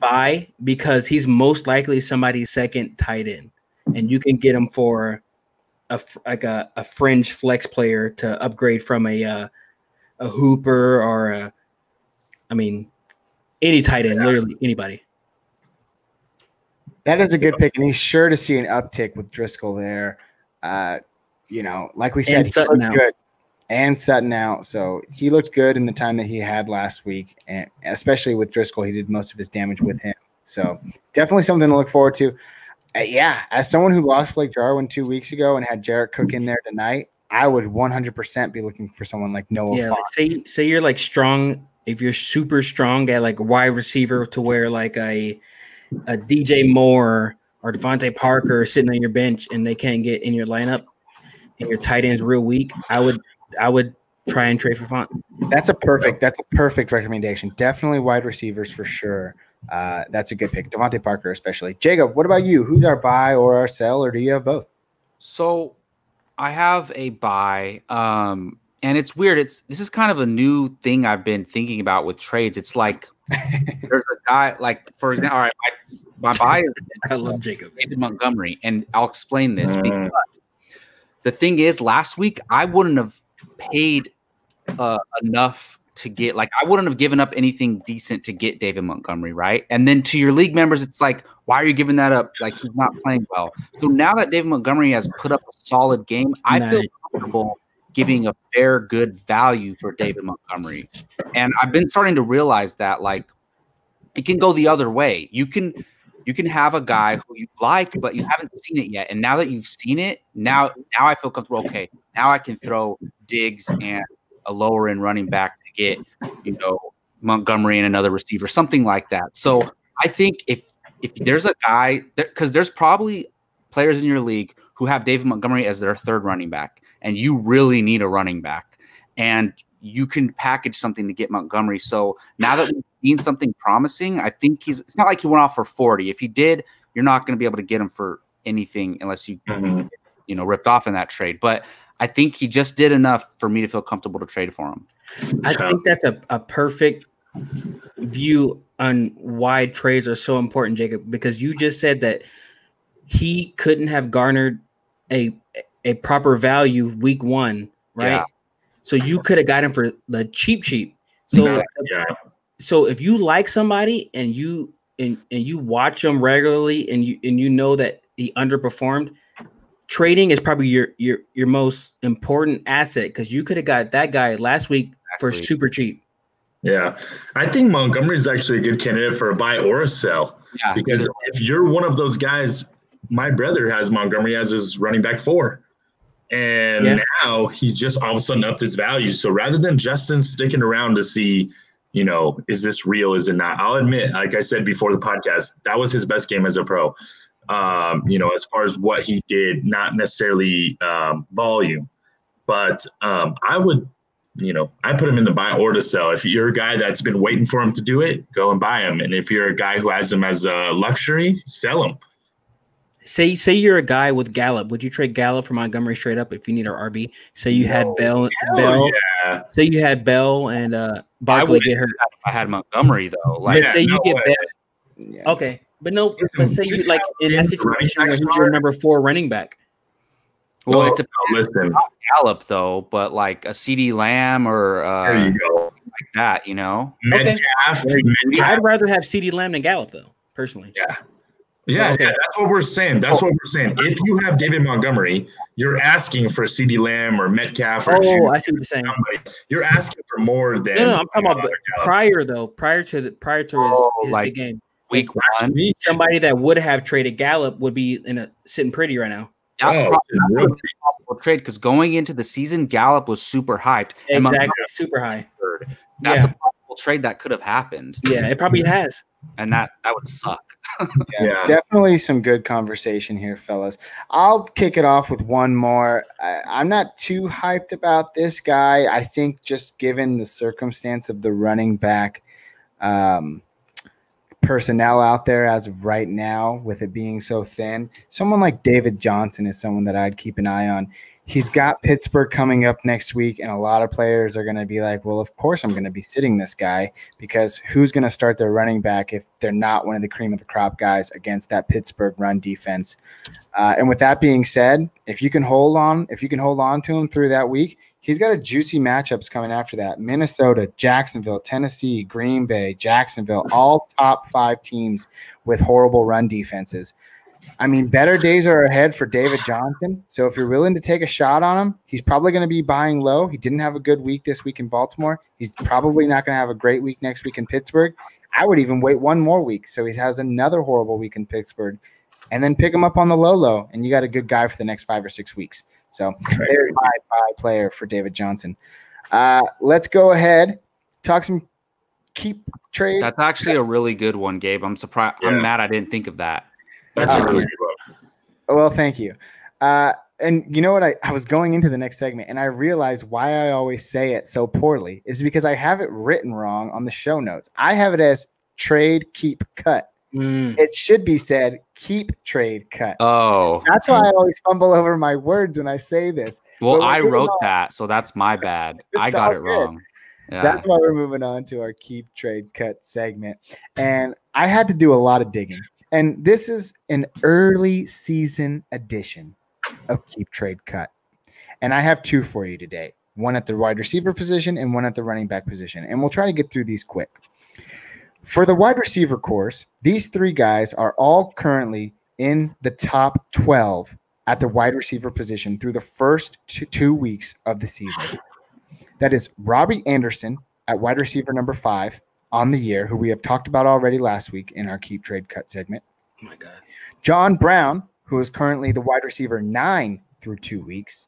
buy because he's most likely somebody's second tight end, and you can get him for a like a, a fringe flex player to upgrade from a uh, a Hooper or a, I mean, any tight end, literally anybody. That is a good pick, and he's sure to see an uptick with Driskel there. Uh, you know, like we said, And he Sutton looked out. good, and Sutton out, so he looked good in the time that he had last week, and especially with Driskel, he did most of his damage with him. So definitely something to look forward to. Uh, yeah, as someone who lost Blake Jarwin two weeks ago and had Jared Cook in there tonight, I would 100% be looking for someone like Noah. Yeah, like say say you're like strong. If you're super strong at like wide receiver to where like a a DJ Moore or DeVante Parker are sitting on your bench and they can't get in your lineup and your tight end's real weak, I would I would try and trade for Fant. That's a perfect. That's a perfect recommendation. Definitely wide receivers for sure. Uh, that's a good pick. DeVante Parker, especially. Jacob, what about you? Who's our buy or our sell, or do you have both? So I have a buy. Um, and it's weird. It's this is kind of a new thing I've been thinking about with trades. It's like there's a guy, like for example, all right, my, my buy is I love Jacob. David Montgomery, and I'll explain this Mm. because the thing is, last week I wouldn't have paid uh, enough to get like I wouldn't have given up anything decent to get David Montgomery, right? And then to your league members, it's like, why are you giving that up? Like he's not playing well. So now that David Montgomery has put up a solid game, I feel comfortable giving a fair, good value for David Montgomery. And I've been starting to realize that like it can go the other way. You can you can have a guy who you like, but you haven't seen it yet. And now that you've seen it, now now I feel comfortable. Okay, now I can throw Diggs and a lower end running back get you know Montgomery and another receiver, something like that. So I think if if there's a guy because there's probably players in your league who have David Montgomery as their third running back, and you really need a running back, and you can package something to get Montgomery. So now that we've seen something promising, I think he's. It's not like he went off for forty. If he did, you're not going to be able to get him for anything unless you Mhm. you know ripped off in that trade. But I think he just did enough for me to feel comfortable to trade for him. I think that's a, a perfect view on why trades are so important, Jacob, because you just said that he couldn't have garnered a a proper value week one, right? Yeah. So you could have got him for the cheap cheap. So yeah. so if you like somebody and you and and you watch them regularly and you and you know that he underperformed, trading is probably your your your most important asset because you could have got that guy last week for super cheap. Yeah, I think Montgomery is actually a good candidate for a buy or a sell. Yeah, because if you're one of those guys, my brother has Montgomery as his running back four, and yeah. now he's just all of a sudden upped his value. So rather than Justin sticking around to see, you know, is this real? Is it not? I'll admit, like I said before the podcast, that was his best game as a pro. Um, you know, as far as what he did, not necessarily um, volume, but um, I would you know, I put him in the buy or to sell. If you're a guy that's been waiting for him to do it, go and buy him. And if you're a guy who has him as a luxury, sell him. Say say you're a guy with Gallup. Would you trade Gallup for Montgomery straight up if you need our RB? Say you had Bell, Bell. Yeah. Say you had Bell and uh Barkley get hurt. I had Montgomery though. Like, yeah, say you no get Bell. Yeah. Okay, but no. But say you like in that situation where he's your number four running back. Well, well it depends. Listen, not Gallup though, but like a CeeDee Lamb or uh, there you go. like that, you know. Okay. I'd rather have CeeDee Lamb than Gallup though, personally. Yeah. Yeah, okay. yeah, that's what we're saying. That's what we're saying. If you have David Montgomery, you're asking for CeeDee Lamb or Metcalf. Or oh, I see what you're saying. Somebody. You're asking for more than. No, no, I'm talking about prior though. Prior to the prior to his, oh, his like game, week one, somebody that would have traded Gallup would be in a sitting pretty right now. That oh, probably, possible trade because going into the season, Gallup was super hyped. Exactly, super high. That's yeah. a possible trade that could have happened. Yeah, it probably has. And that that would suck. yeah, yeah, definitely some good conversation here, fellas. I'll kick it off with one more. I, I'm not too hyped about this guy. I think just given the circumstance of the running back, um, personnel out there as of right now, with it being so thin. Someone like David Johnson is someone that I'd keep an eye on. He's got Pittsburgh coming up next week, and a lot of players are going to be like, well, of course I'm going to be sitting this guy because who's going to start their running back if they're not one of the cream of the crop guys against that Pittsburgh run defense? Uh, and with that being said, if you can hold on, if you can hold on to him through that week, he's got a juicy matchups coming after that. Minnesota, Jacksonville, Tennessee, Green Bay, Jacksonville, all top five teams with horrible run defenses. I mean, better days are ahead for David Johnson. So if you're willing to take a shot on him, he's probably going to be buying low. He didn't have a good week this week in Baltimore. He's probably not going to have a great week next week in Pittsburgh. I would even wait one more week so he has another horrible week in Pittsburgh and then pick him up on the low low and you got a good guy for the next 5 or 6 weeks. So there's my buy player for David Johnson. Uh, let's go ahead, talk some keep trade. That's actually a really good one, Gabe. I'm surprised. Yeah. I'm mad I didn't think of that. That's a really good one. Well, thank you. Uh, and you know what? I, I was going into the next segment and I realized why I always say it so poorly is because I have it written wrong on the show notes. I have it as trade, keep, cut. Mm. It should be said keep trade cut. Oh, that's why I always fumble over my words when I say this. Well, I wrote on. that, so that's my bad. I got it good. wrong. Yeah. That's why we're moving on to our keep trade cut segment. And I had to do a lot of digging. And this is an early season edition of keep trade cut. And I have two for you today one at the wide receiver position and one at the running back position. And we'll try to get through these quick. For the wide receiver course, these three guys are all currently in the top 12 at the wide receiver position through the first two, two weeks of the season. That is Robbie Anderson at wide receiver number five on the year, who we have talked about already last week in our Keep Trade Cut segment. Oh my God. John Brown, who is currently the wide receiver nine through two weeks.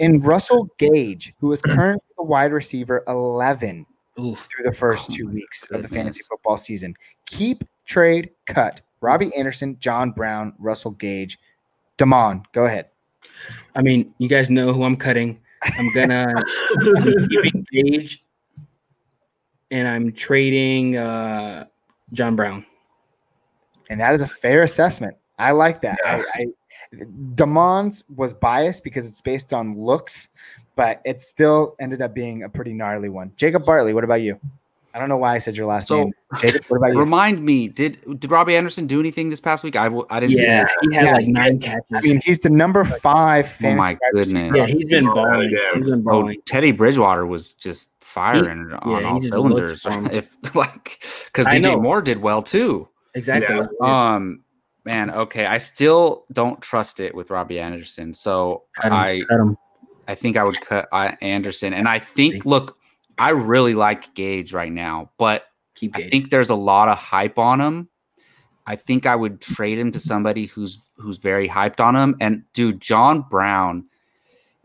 And Russell Gage, who is currently the wide receiver 11 Oof. through the first two weeks of the fantasy football season. Keep, trade, cut. Robbie Anderson, John Brown, Russell Gage. Damon, go ahead. I mean, you guys know who I'm cutting. I'm gonna keep Gage, and I'm trading uh, John Brown. And that is a fair assessment. I like that. Yeah. I, I Demond's was biased because it's based on looks, but it still ended up being a pretty gnarly one. Jacob Bartley, what about you? I don't know why I said your last so, name. Jacob, what about you? Remind me, did did Robbie Anderson do anything this past week? I, I didn't yeah, see he had yeah, like nine catches. I mean, he's the number five. Oh my goodness! Yeah, he's been balling. He's been balling. Oh, Teddy Bridgewater was just firing he, on all cylinders. If like, because DJ Moore did well too. Exactly. Yeah. Um, man, okay. I still don't trust it with Robbie Anderson, so cut him, I cut him. I think I would cut uh, Anderson, and I think look, I really like Gage right now, but I think there's a lot of hype on him. I think I would trade him to somebody who's who's very hyped on him. And dude, John Brown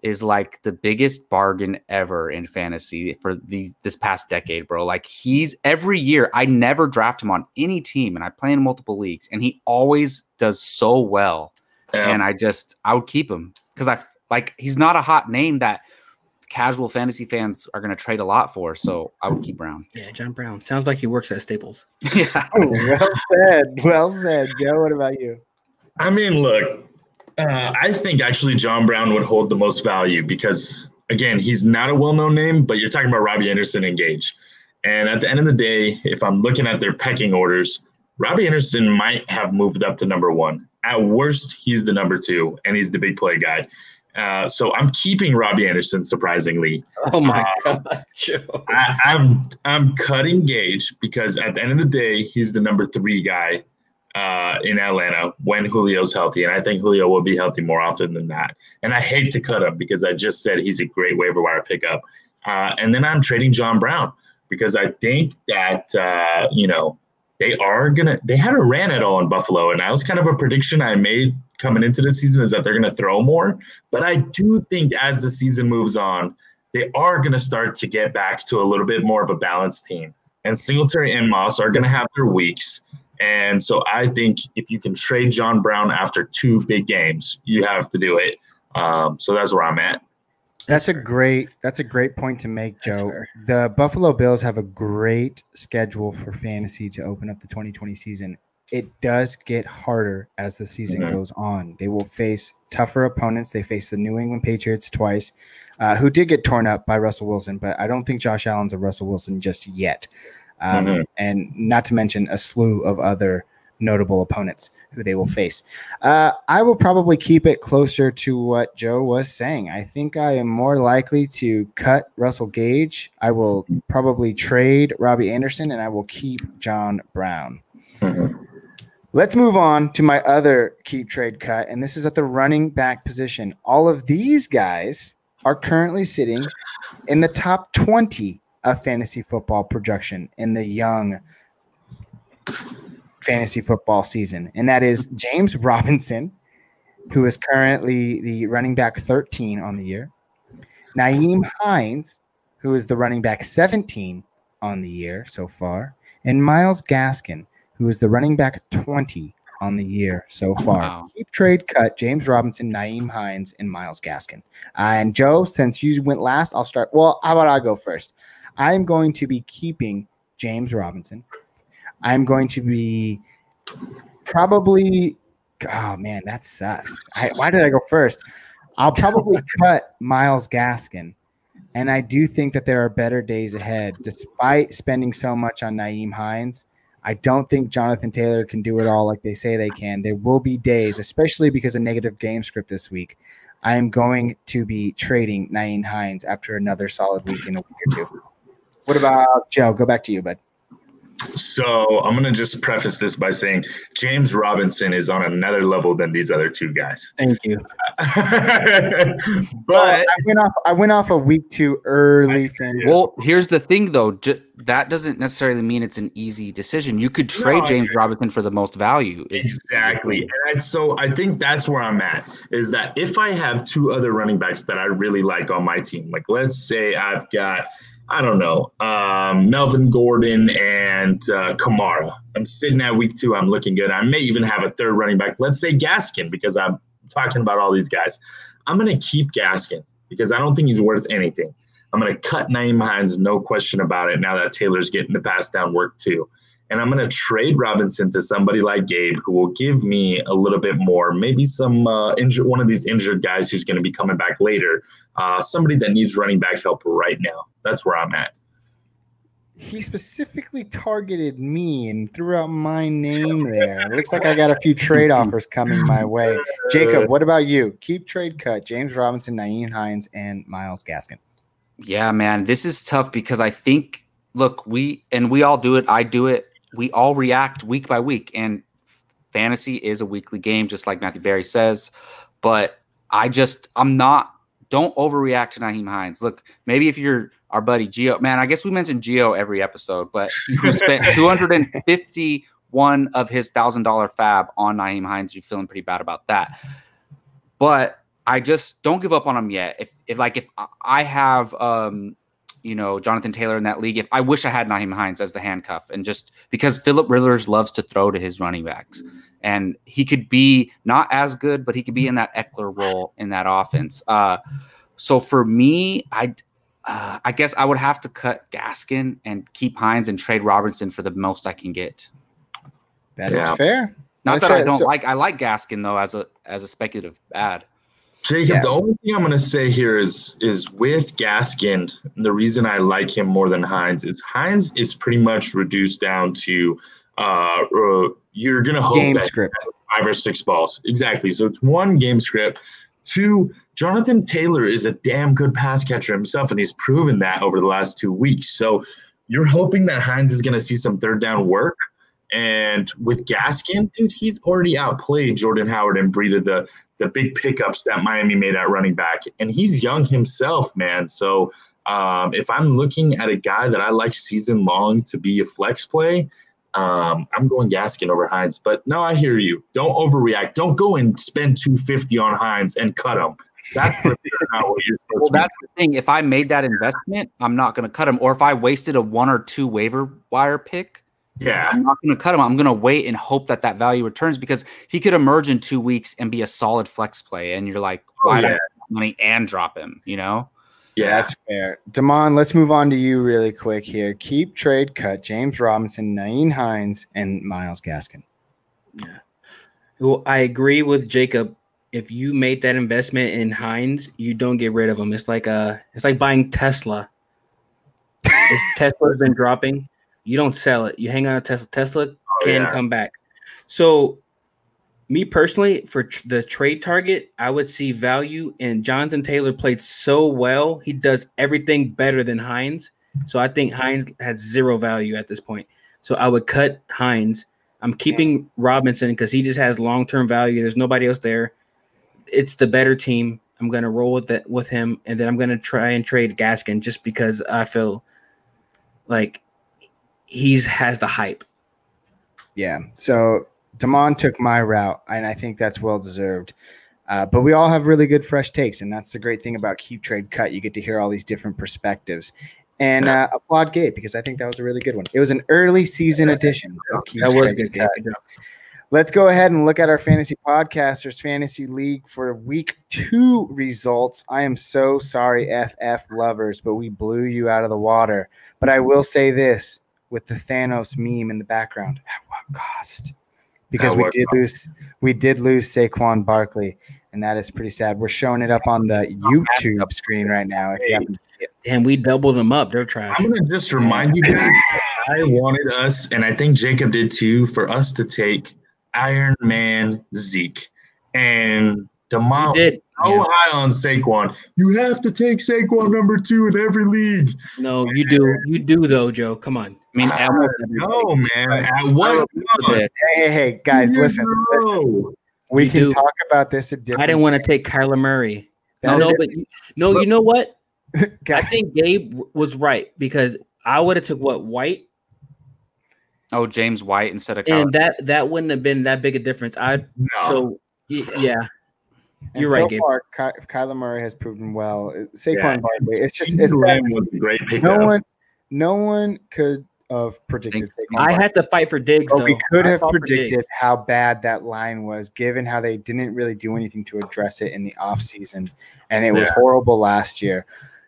is like the biggest bargain ever in fantasy for these this past decade, bro. Like he's every year I never draft him on any team and I play in multiple leagues and he always does so well. Yeah. And I just I would keep him because I like he's not a hot name that casual fantasy fans are going to trade a lot for. So I would keep Brown. Yeah, John Brown sounds like he works at Staples. yeah. well said. Well said, Joe. What about you? I mean, look, uh, I think actually John Brown would hold the most value because again, he's not a well-known name, but you're talking about Robbie Anderson and Gage. And at the end of the day, if I'm looking at their pecking orders, Robbie Anderson might have moved up to number one. At worst, he's the number two, and he's the big play guy. Uh, so I'm keeping Robbie Anderson surprisingly. Oh my uh, god! I, I'm I'm cutting Gage because at the end of the day, he's the number three guy uh, in Atlanta when Julio's healthy, and I think Julio will be healthy more often than that. And I hate to cut him because I just said he's a great waiver wire pickup. Uh, and then I'm trading John Brown because I think that uh, you know they are gonna. They haven't ran at all in Buffalo, and that was kind of a prediction I made coming into the season is that they're going to throw more. But I do think as the season moves on, they are going to start to get back to a little bit more of a balanced team. And Singletary and Moss are going to have their weeks. And so I think if you can trade John Brown after two big games, you have to do it. Um, so that's where I'm at. That's a great that's a great point to make, Joe. The Buffalo Bills have a great schedule for fantasy to open up the 2020 season it does get harder as the season mm-hmm. goes on. They will face tougher opponents. They face the New England Patriots twice, uh, who did get torn up by Russell Wilson, but I don't think Josh Allen's a Russell Wilson just yet. Um, mm-hmm. And not to mention a slew of other notable opponents who they will face. Uh, I will probably keep it closer to what Joe was saying. I think I am more likely to cut Russell Gage. I will probably trade Robbie Anderson, and I will keep John Brown. Mm-hmm. Let's move on to my other keep trade cut, and this is at the running back position. All of these guys are currently sitting in the top 20 of fantasy football projection in the young fantasy football season. And that is James Robinson, who is currently the running back 13 on the year, Nyheim Hines, who is the running back 17 on the year so far, and Myles Gaskin, who is the running back 20 on the year so far. Wow. Keep trade cut James Robinson, Nyheim Hines, and Myles Gaskin. Uh, and Joe, since you went last, I'll start. Well, how about I go first? I'm going to be keeping James Robinson. I'm going to be probably. Oh man, that sucks. I, why did I go first? I'll probably cut Myles Gaskin. And I do think that there are better days ahead, despite spending so much on Nyheim Hines. I don't think Jonathan Taylor can do it all like they say they can. There will be days, especially because of negative game script this week. I am going to be trading Nyheim Hines after another solid week in a week or two. What about Joe? Go back to you, bud. So I'm gonna just preface this by saying James Robinson is on another level than these other two guys. Thank you. but I went off. I went off a week too early. Well, here's the thing, though. J- that doesn't necessarily mean it's an easy decision. You could trade no, James Robinson for the most value. Exactly. And so I think that's where I'm at. Is that if I have two other running backs that I really like on my team, like let's say I've got I don't know, um, Melvin Gordon and uh, Kamara. I'm sitting at week two. I'm looking good. I may even have a third running back. Let's say Gaskin because I'm talking about all these guys. I'm going to keep Gaskin because I don't think he's worth anything. I'm going to cut Nyheim Hines, no question about it, now that Taylor's getting the pass down work too. And I'm going to trade Robinson to somebody like Gabe, who will give me a little bit more, maybe some uh, injured one of these injured guys who's going to be coming back later, uh, somebody that needs running back help right now. That's where I'm at. He specifically targeted me and threw out my name there. Looks like I got a few trade offers coming my way. Jacob, what about you? Keep trade cut James Robinson, Nyheim Hines, and Myles Gaskin. Yeah, man, this is tough because I think, look, we and we all do it. I do it we all react week by week, and fantasy is a weekly game, just like Matthew Berry says. But I just I'm not don't overreact to Nyheim Hines. Look, maybe if you're our buddy Geo, man, I guess we mentioned Geo every episode, but he spent 251 of his thousand dollar fab on Nyheim Hines. You're feeling pretty bad about that. But I just don't give up on him yet. If, if like if I have um you know, Jonathan Taylor in that league. If I wish I had Nyheim Hines as the handcuff, and just because Philip Rivers loves to throw to his running backs, and he could be not as good, but he could be in that Ekeler role in that offense. Uh, so for me, I, uh, I guess I would have to cut Gaskin and keep Hines and trade Robinson for the most I can get. That yeah. is fair. Not that, that I don't so, like. I like Gaskin though as a as a speculative ad. Jacob, yeah. the only thing I'm going to say here is is with Gaskin, the reason I like him more than Hines is Hines is pretty much reduced down to uh, uh you're going to hope game that script five or six balls exactly. So it's one game script. Two, Jonathan Taylor is a damn good pass catcher himself, and he's proven that over the last two weeks. So you're hoping that Hines is going to see some third down work. And with Gaskin, dude, he's already outplayed Jordan Howard and Breida the the big pickups that Miami made at running back. And he's young himself, man. So um, if I'm looking at a guy that I like season long to be a flex play, um, I'm going Gaskin over Hines. But no, I hear you. Don't overreact. Don't go and spend 250 on Hines and cut him. That's not what you're well, that's the thing. If I made that investment, I'm not going to cut him. Or if I wasted a one or two waiver wire pick, yeah, I'm not going to cut him. I'm going to wait and hope that that value returns because he could emerge in two weeks and be a solid flex play. And you're like, oh, why oh, yeah. money and drop him? You know? Yeah, that's fair. Damon, let's move on to you really quick here. Keep trade cut James Robinson, Nyheim Hines, and Myles Gaskin. Yeah. Well, I agree with Jacob. If you made that investment in Hines, you don't get rid of him. It's like a, it's like buying Tesla. Tesla's been dropping you don't sell it. You hang on a Tesla. Tesla oh, can yeah. come back. So, me personally, for tr- the trade target, I would see value. And Jonathan Taylor played so well; he does everything better than Hines. So I think Hines has zero value at this point. So I would cut Hines. I'm keeping Robinson because he just has long term value. There's nobody else there. It's the better team. I'm gonna roll with that with him, and then I'm gonna try and trade Gaskin just because I feel like he's has the hype. Yeah. So Damon took my route, and I think that's well deserved. Uh, but we all have really good fresh takes, and that's the great thing about Keep Trade Cut. You get to hear all these different perspectives. And uh, applaud Gabe because I think that was a really good one. It was an early season edition of Keep that was good. Cut. Let's go ahead and look at our fantasy podcasters fantasy league for week two results. I am so sorry, FF lovers, but we blew you out of the water. But I will say this with the Thanos meme in the background. At what cost? Because we did cost? lose we did lose Saquon Barkley, and that is pretty sad. We're showing it up on the YouTube screen right now. If you happen to see it. And we doubled them up. They're trash. I'm gonna just remind you guys. I wanted us, and I think Jacob did too, for us to take Iron Man Zeke. And Damon did so yeah. high on Saquon. You have to take Saquon number two in every league. No, you do. You do though, Joe. Come on. I mean, at no, man. At what? Hey, hey, hey, guys, listen, listen. We you can do. talk about this at different. I didn't want to take Kyler Murray. No, no, but no, but, you know what? I think Gabe was right because I would have took what White. Oh, James White instead of Kyler. and that that wouldn't have been that big a difference. I no. so yeah. And You're so right. Gabe. far, Ky- Kyler Murray has proven well. Saquon yeah. Barkley. It's just it's was a great no one, no one could have predicted. Saquon I had to fight for Diggs. But though. we could I have predicted how bad that line was, given how they didn't really do anything to address it in the offseason. and it yeah. was horrible last year.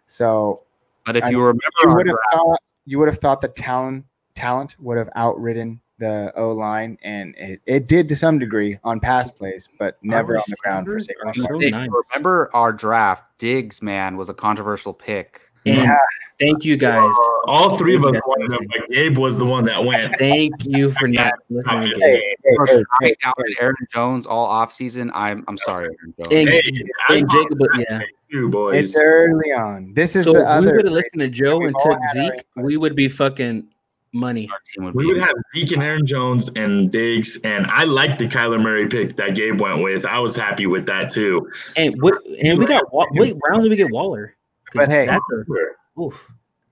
So, but if I you remember, you would have thought you would have thought that Talon talent would have outridden the O line, and it, it did to some degree on pass plays, but never on the ground for receivers Saquon. so nice. Remember our draft? Diggs, man, was a controversial pick. And Yeah. thank you guys. Uh, all three of us Yeah. wanted him, but Gabe was the one that went. Thank you for not listening. to Hey, hey, hey, I hey, doubted Aaron Jones all offseason. I'm I'm sorry, Aaron Jones. And, Hey, I and Jacob, that yeah. too, boys. It's early on. This is So the if we would have listened to Joe and took Zeke, we would be fucking money. Would We be- would have Zeke and Aaron Jones and Diggs, and I like the Kyler Murray pick that Gabe went with. I was happy with that too. And what? And we got Wa- wait rounds did we get Waller? 'Cause But hey. that's a, oof.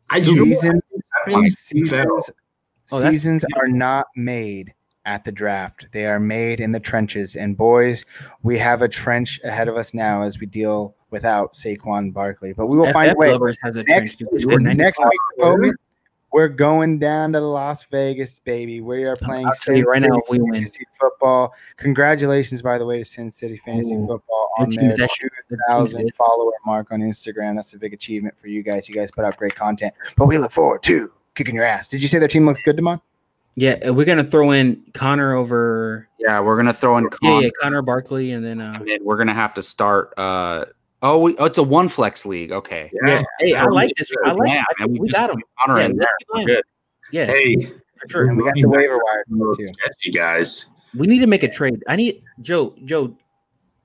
I you know what? seasons, I seasons, Oh, seasons are not made at the draft. They are made in the trenches. And boys, we have a trench ahead of us now as we deal without Saquon Barkley. But we will find a way. Has a Next, trench. He scored 90 next week's opponent, we're going down to Las Vegas, baby. We are playing I'll tell you Sin right now, City if we win. Fantasy Football. Congratulations, by the way, to Sin City Fantasy Ooh. Football on team's- their that shit- that team's 2,000 follower mark on Instagram. That's a big achievement for you guys. You guys put out great content, but we look forward to kicking your ass. Did you say their team looks good, Demond? Yeah, uh, we're gonna throw in Connor over. yeah, we're gonna throw in Yeah, yeah, Connor Barkley, and then uh, and then we're gonna have to start. Uh, oh, we, oh, it's a one flex league. Okay, yeah. Hey, I like this. I like. Yeah, I, we, we got him. Connor Yeah, in there. Good. Yeah, Hey, for sure. And we got the waiver wire too. sketchy guys. We need to make a trade. I need Joe. Joe,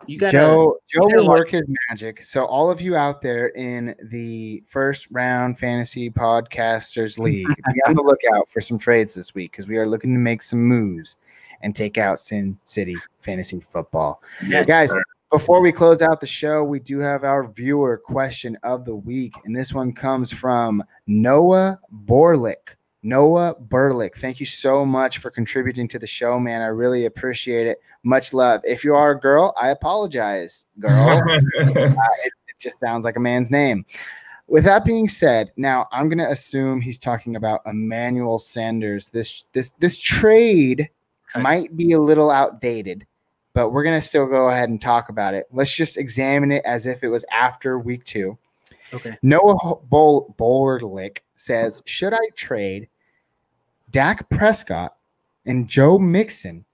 you got Joe Joe gotta will work his magic. So all of you out there in the first round fantasy podcasters league, be on the lookout for some trades this week because we are looking to make some moves and take out Sin City Fantasy Football. Yeah. Guys, before we close out the show, we do have our viewer question of the week, and this one comes from Noah Borlick. Noah Burlick, thank you so much for contributing to the show, man. I really appreciate it. Much love. If you are a girl, I apologize, girl. Uh, it, it just sounds like a man's name. With that being said, now I'm going to assume he's talking about Emmanuel Sanders. This this this trade might be a little outdated, but we're going to still go ahead and talk about it. Let's just examine it as if it was after week two. Okay. Noah Bol- Borlick says, "Should I trade Dak Prescott and Joe Mixon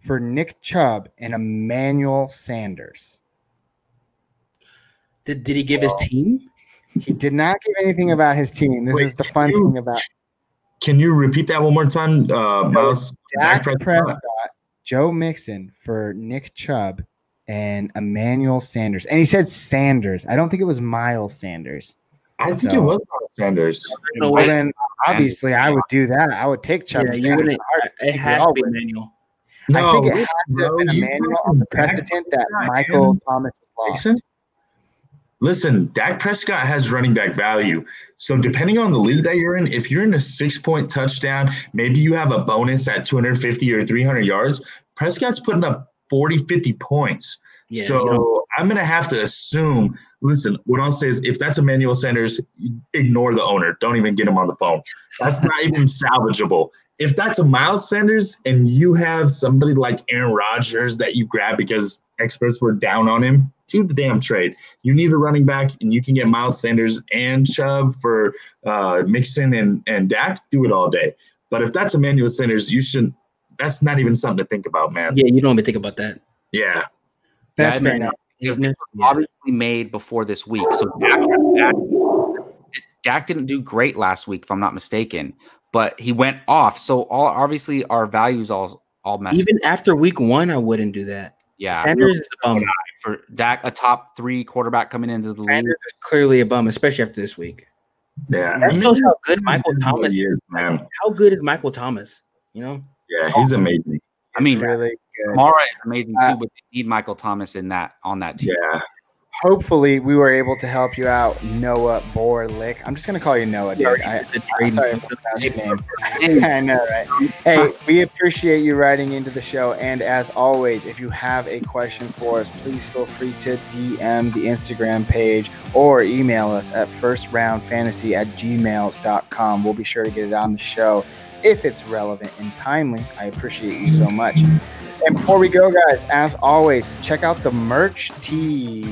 for Nick Chubb and Emmanuel Sanders?" Did, did he give his team? He did not give anything about his team. This Wait, is the fun you- thing about Can you repeat that one more time, uh, Miles? Dak Prescott? Prescott, Joe Mixon for Nick Chubb and Emmanuel Sanders. And he said Sanders. I don't think it was Miles Sanders. I think So- it was Miles Sanders. No Well, then obviously I would do that. I would take Chubb. Yeah, and you wouldn't. It has to be Emmanuel. I think it No, had to have been Emmanuel on the precedent that Michael. Thomas was Mixon? Listen, Dak Prescott has running back value. So depending on the league that you're in, if you're in a six point touchdown, maybe you have a bonus at 250 or 300 yards. Prescott's putting up 40, 50 points. Yeah, so you know. I'm going to have to assume. Listen, what I'll say is if that's Emmanuel Sanders, ignore the owner. Don't even get him on the phone. That's not even salvageable. If that's a Miles Sanders and you have somebody like Aaron Rodgers that you grab because experts were down on him, do the damn trade. You need a running back and you can get Miles Sanders and Chubb for uh, Mixon and, and Dak, do it all day. But if that's Emmanuel Sanders, you shouldn't. That's not even something to think about, man. Yeah, you don't even think about that. Yeah. That's Yeah, I fair enough. Because Yeah. was obviously made before this week. So Dak, Dak, Dak didn't do great last week, if I'm not mistaken, but he went off. So all obviously our values all all messed. Even after week one, I wouldn't do that. yeah, Sanders is a bum. for Dak, a top three quarterback coming into the league. Sanders is clearly a bum, especially after this week. Yeah. That shows how good Michael Thomas is, is. man. How good is Michael Thomas? You know, Yeah, he's amazing. I mean, really good. Kamara is amazing too, Uh, but they need Michael Thomas in that on that team. Yeah. Hopefully, we were able to help you out, Noah Borlick. I'm just gonna call you Noah, dude. I, the I'm sorry your name. I know, right? Hey, we appreciate you writing into the show. And as always, if you have a question for us, please feel free to DM the Instagram page or email us at firstroundfantasy at gmail.com. We'll be sure to get it on the show if it's relevant and timely. I appreciate you so much. And before we go, guys, as always, check out the merch tee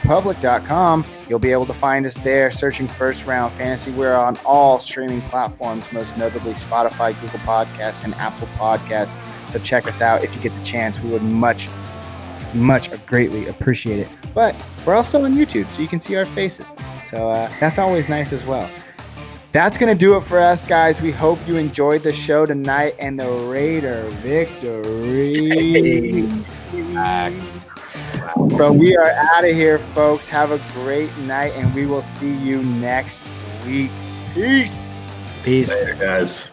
teepublic.com. You'll be able to find us there searching First Round Fantasy. We're on all streaming platforms, most notably Spotify, Google Podcasts, and Apple Podcasts. So check us out if you get the chance. We would much, much greatly appreciate it. But we're also on YouTube, so you can see our faces. So uh, that's always nice as well. That's going to do it for us, guys. We hope you enjoyed the show tonight and the Raider victory. But we are out of here, folks. Have a great night, and we will see you next week. Peace. Peace. Later, guys.